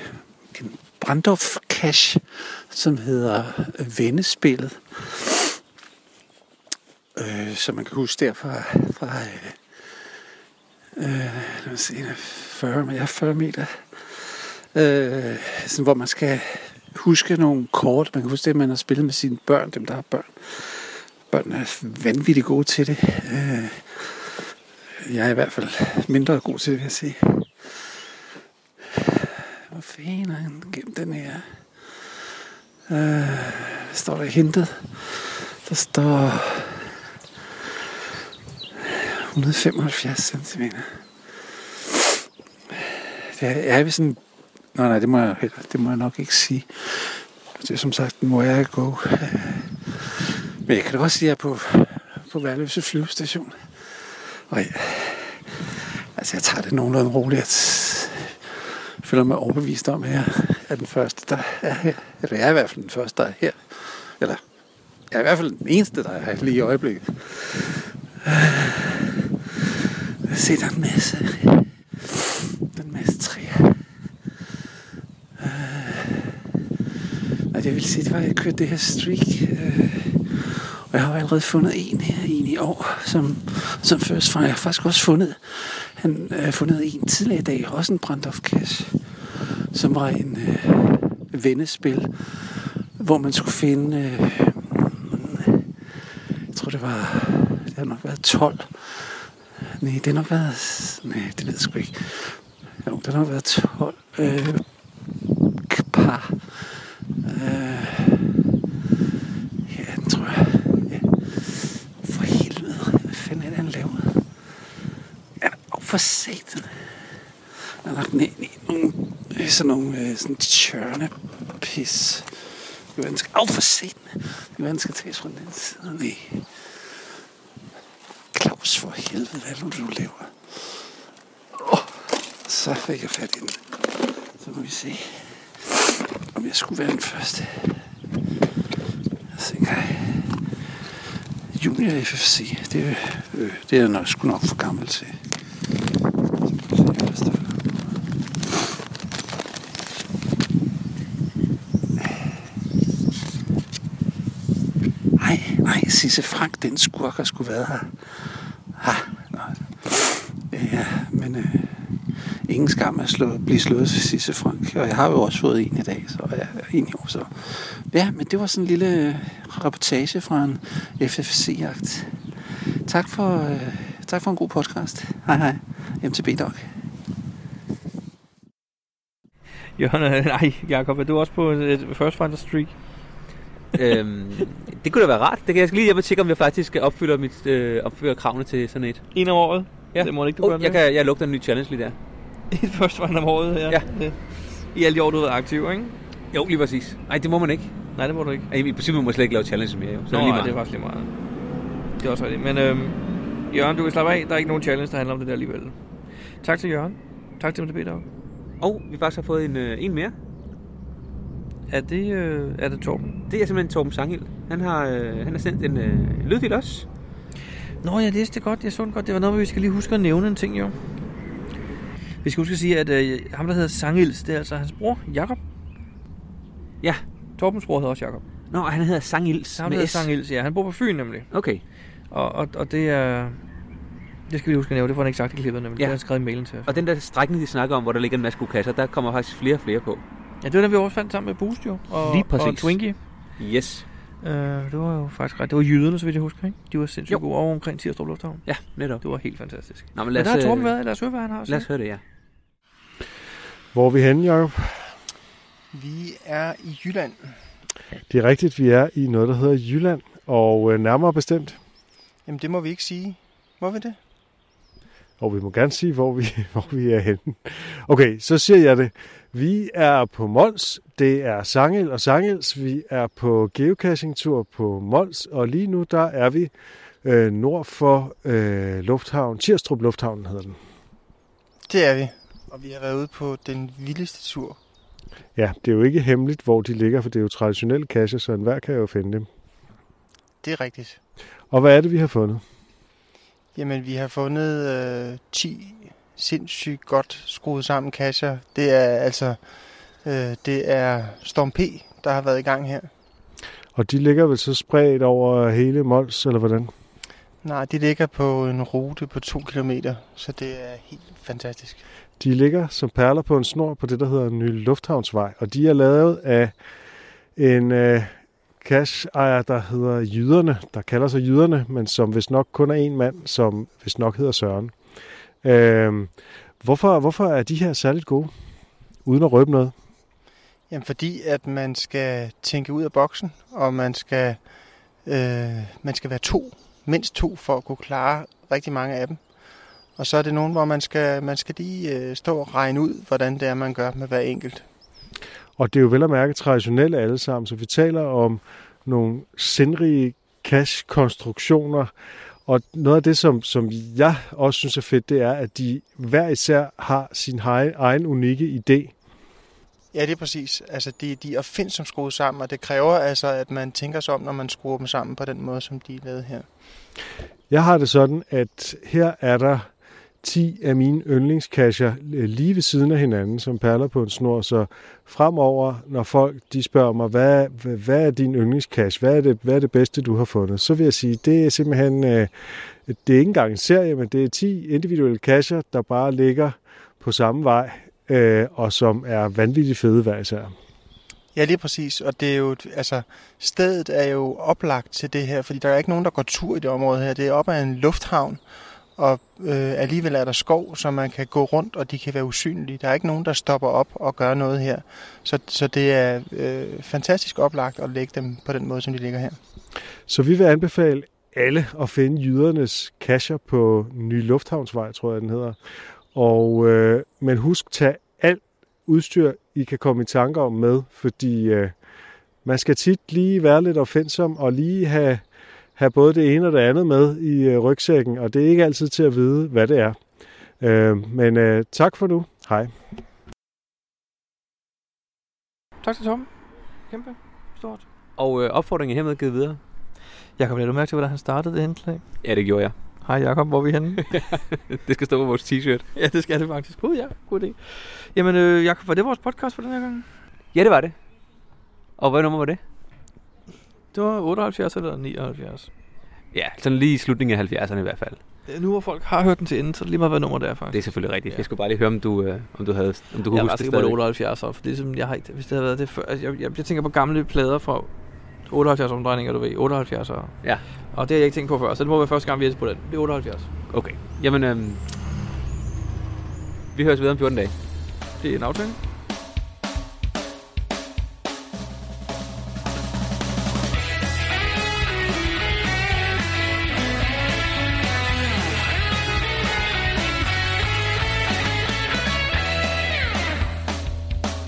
en Brandorf Cash, som hedder Vennespillet. Øh, som man kan huske der fra, fra øh, øh, lad os se, 40, men jeg er 40 meter. Øh, sådan, hvor man skal huske nogle kort. Man kan huske det, man har spillet med sine børn, dem der har børn. Børnene er vanvittigt gode til det. Øh, jeg er i hvert fald mindre god til det, vil jeg sige. Hvor fanden er han gemt den her? Øh, hvad står der hentet? Der står 175 cm. Det er, er vi sådan... Nå nej, det må, jeg, det må jeg nok ikke sige. Det er som sagt, må jeg gå. Men jeg kan da også sige, at jeg er på, på Værløse flyvestation. Og jeg, altså, jeg tager det nogenlunde roligt. Jeg føler mig overbevist om, at jeg er den første, der er her. Eller jeg er i hvert fald den første, der er her. Eller jeg er i hvert fald den eneste, der er her lige i øjeblikket. Se, der er en masse, der er en masse træer. Øh, Nej, det vil sige, det var, at jeg kørte det her streak. Øh, og jeg har allerede fundet en her, en i år, som, som først fra. Jeg har faktisk også fundet, han øh, fundet en tidligere i dag, også en Brandorf Cash, som var en øh, vennespil, hvor man skulle finde, øh, jeg tror det var, det har nok været 12. Nej, det har nok været, nej, det ved jeg sgu ikke. Jo, det har nok været 12 øh, par. Øh, ja, den tror jeg. Ja. For helvede, hvad fanden er det, han laver? Ja, oh, for satan. Jeg har lagt den ind i nogle, sådan nogle øh, sådan churnepis. Det kan være, skal, oh, for satan. Det kan være, den skal tages fra den side. Nej. Claus, for helvede, hvad er det, du laver? Oh, så fik jeg fat i den. Så må vi se, om jeg skulle være den første. Jeg tænker, Junior FFC, det, øh, det er jeg nok, sgu nok for gammel til. Så må vi se, hvad der står. Nej, nej, Sisse Frank, den skurk skulle være her. Ha, nej. Ja, men øh, ingen skam at slå, blive slået til Sisse Frank. Og jeg har jo også fået en i dag, så jeg er en i år. Så. Ja, men det var sådan en lille øh, reportage fra en FFC-jagt. Tak for, øh, tak for en god podcast. Hej hej. MTB Dog. Jørgen, nej, Jacob, er du også på et First Finder streak? Øhm, det kunne da være rart. Det kan jeg skal lige hjem og tjekke, om jeg faktisk opfylder, mit, øh, opfylder kravene til sådan et. En om året? Ja. Det må ikke, du Oh, jeg, kan, jeg lugter en ny challenge lige der. Et First Finder om året, ja. Ja. I alle de år, du har været aktiv, ikke? Jo, lige præcis. Nej, det må man ikke. Nej, det må du ikke. I, I princippet må man slet ikke lave challenges mere, jo. Så Nå, er det lige nej, meget. det er faktisk lige meget. Det er også rigtigt. Men øhm, Jørgen, du kan slappe af. Der er ikke nogen challenge, der handler om det der alligevel. Tak til Jørgen. Tak til MTB Dog. Og vi faktisk har fået en, øh, en mere. Er det, øh, er det Torben? Det er simpelthen Torben Sanghild. Han har, øh, han har sendt en øh, lydfil også. Nå, jeg læste det godt. Jeg så det godt. Det var noget, vi skal lige huske at nævne en ting, jo. Vi skal huske at sige, at øh, ham, der hedder Sangils, det er altså hans bror, Jakob. Ja. Torbens bror hedder også Jakob. Nå, han hedder Sangils med hedder. Sangils, ja. Han bor på Fyn nemlig. Okay. Og, og, og det er... Det skal vi huske at nævne. Det får han ikke sagt i klippet, nemlig. Ja. Det har han skrevet i mailen til os. Og den der strækning, de snakker om, hvor der ligger en masse gode kasser, der kommer faktisk flere og flere på. Ja, det var den, vi også fandt sammen med Boost, jo. Og, Lige præcis. Og Twinkie. Yes. Øh, det var jo faktisk ret. Det var jyderne, så vidt jeg husker, ikke? De var sindssygt Jo. gode over omkring Tirstrup Lufthavn. Ja, netop. Det var helt fantastisk. Nå, men Men der har øh, Torben været. Lad os høre, hvad han har at Lad os høre det, ja. Hvor er vi henne, Jacob? Vi er i Jylland. Det er rigtigt, vi er i noget, der hedder Jylland, og øh, nærmere bestemt, Jamen, det må vi ikke sige. Må vi det? Og vi må gerne sige, hvor vi, hvor vi er henne. Okay, så siger jeg det. Vi er på Mols, det er Sangel og Sangels. Vi er på geocaching-tur på Mols, og lige nu der er vi øh, nord for øh, Lufthavn, Tirstrup Lufthavn hedder den. Det er vi. Og vi har været ude på den vildeste tur. Ja, det er jo ikke hemmeligt, hvor de ligger, for det er jo traditionelle cacher, så enhver kan jo finde dem. Det er rigtigt. Og hvad er det, vi har fundet? Jamen, vi har fundet øh, 10 sindssygt godt skruet sammen kasser. Det er altså øh, det er Storm P, der har været i gang her. Og de ligger vel så spredt over hele Mols, eller hvordan? Nej, de ligger på en rute på 2 km, så det er helt fantastisk. De ligger som perler på en snor på det, der hedder Ny Lufthavnsvej, og de er lavet af en øh, cash-ejer, der hedder Jyderne, der kalder sig Jyderne, men som hvis nok kun er en mand, som hvis nok hedder Søren. Øh, hvorfor, hvorfor er de her særligt gode, uden at røbe noget? Jamen, fordi at man skal tænke ud af boksen, og man skal, øh, man skal være to, mindst to, for at kunne klare rigtig mange af dem. Og så er det nogen, hvor man skal, man skal lige øh, stå og regne ud, hvordan det er, man gør med hver enkelt. Og det er jo vel at mærke traditionelle alle sammen, så vi taler om nogle sindrige cash-konstruktioner, og noget af det, som, som jeg også synes er fedt, det er, at de hver især har sin egen, egen unikke idé. Ja, det er præcis. Altså, de, de er opfindsomt skruet sammen, og det kræver altså, at man tænker sig om, når man skruer dem sammen på den måde, som de er lavet her. Jeg har det sådan, at her er der 10 af mine yndlingskasser øh, lige ved siden af hinanden, som perler på en snor. Så fremover, når folk de spørger mig, hvad, hvad, hvad er din yndlingskasse? Hvad er, det, hvad er det bedste, du har fundet? Så vil jeg sige, det er simpelthen, øh, det er ikke engang en serie, men det er 10 individuelle kasser, der bare ligger på samme vej, øh, og som er vanvittigt fede hver især. Ja, lige præcis. Og det er jo, altså, stedet er jo oplagt til det her, fordi der er ikke nogen, der går tur i det område her. Det er op ad en lufthavn, og øh, alligevel er der skov, så man kan gå rundt, og de kan være usynlige. Der er ikke nogen, der stopper op og gør noget her. Så, så det er øh, fantastisk oplagt at lægge dem på den måde, som de ligger her. Så vi vil anbefale alle at finde jydernes kasser på Ny Lufthavnsvej, tror jeg den hedder. Og, øh, men husk, tag alt udstyr, I kan komme i tanker om med, fordi øh, man skal tit lige være lidt opfindsom og lige have, have både det ene og det andet med i øh, rygsækken, og det er ikke altid til at vide, hvad det er. Øh, men øh, tak for nu. Hej. Tak til Torben. Kæmpe. Stort. Og øh, opfordringen er hermed givet videre. Jakob, lad du mærke til, hvordan han startede det indslag? Ja, det gjorde jeg. Hej Jakob, hvor er vi henne? det skal stå på vores t-shirt. ja, det skal det faktisk. God, ja, god idé. Jamen, øh, Jakob, var det vores podcast for den her gang? Ja, det var det. Og hvad nummer var det? Det var 78 eller 79. Ja, sådan lige i slutningen af 70'erne i hvert fald. Øh, Nu hvor folk har hørt den til ende, så er det lige meget, hvad nummer det er faktisk. Det er selvfølgelig rigtigt. Ja. Jeg skulle bare lige høre, om du, øh, om du, havde, om du kunne jeg huske var det sikker på, det stadig. 78 år, for det er jeg har ikke, hvis det havde været det før, altså, jeg, jeg, jeg, tænker på gamle plader fra 78 omdrejninger, du ved, 78 år. Ja. Og det har jeg ikke tænkt på før, så det må være første gang, vi er på den. Det er 78. Okay. Jamen, øhm, vi høres videre om 14 dage. Det er en aftale.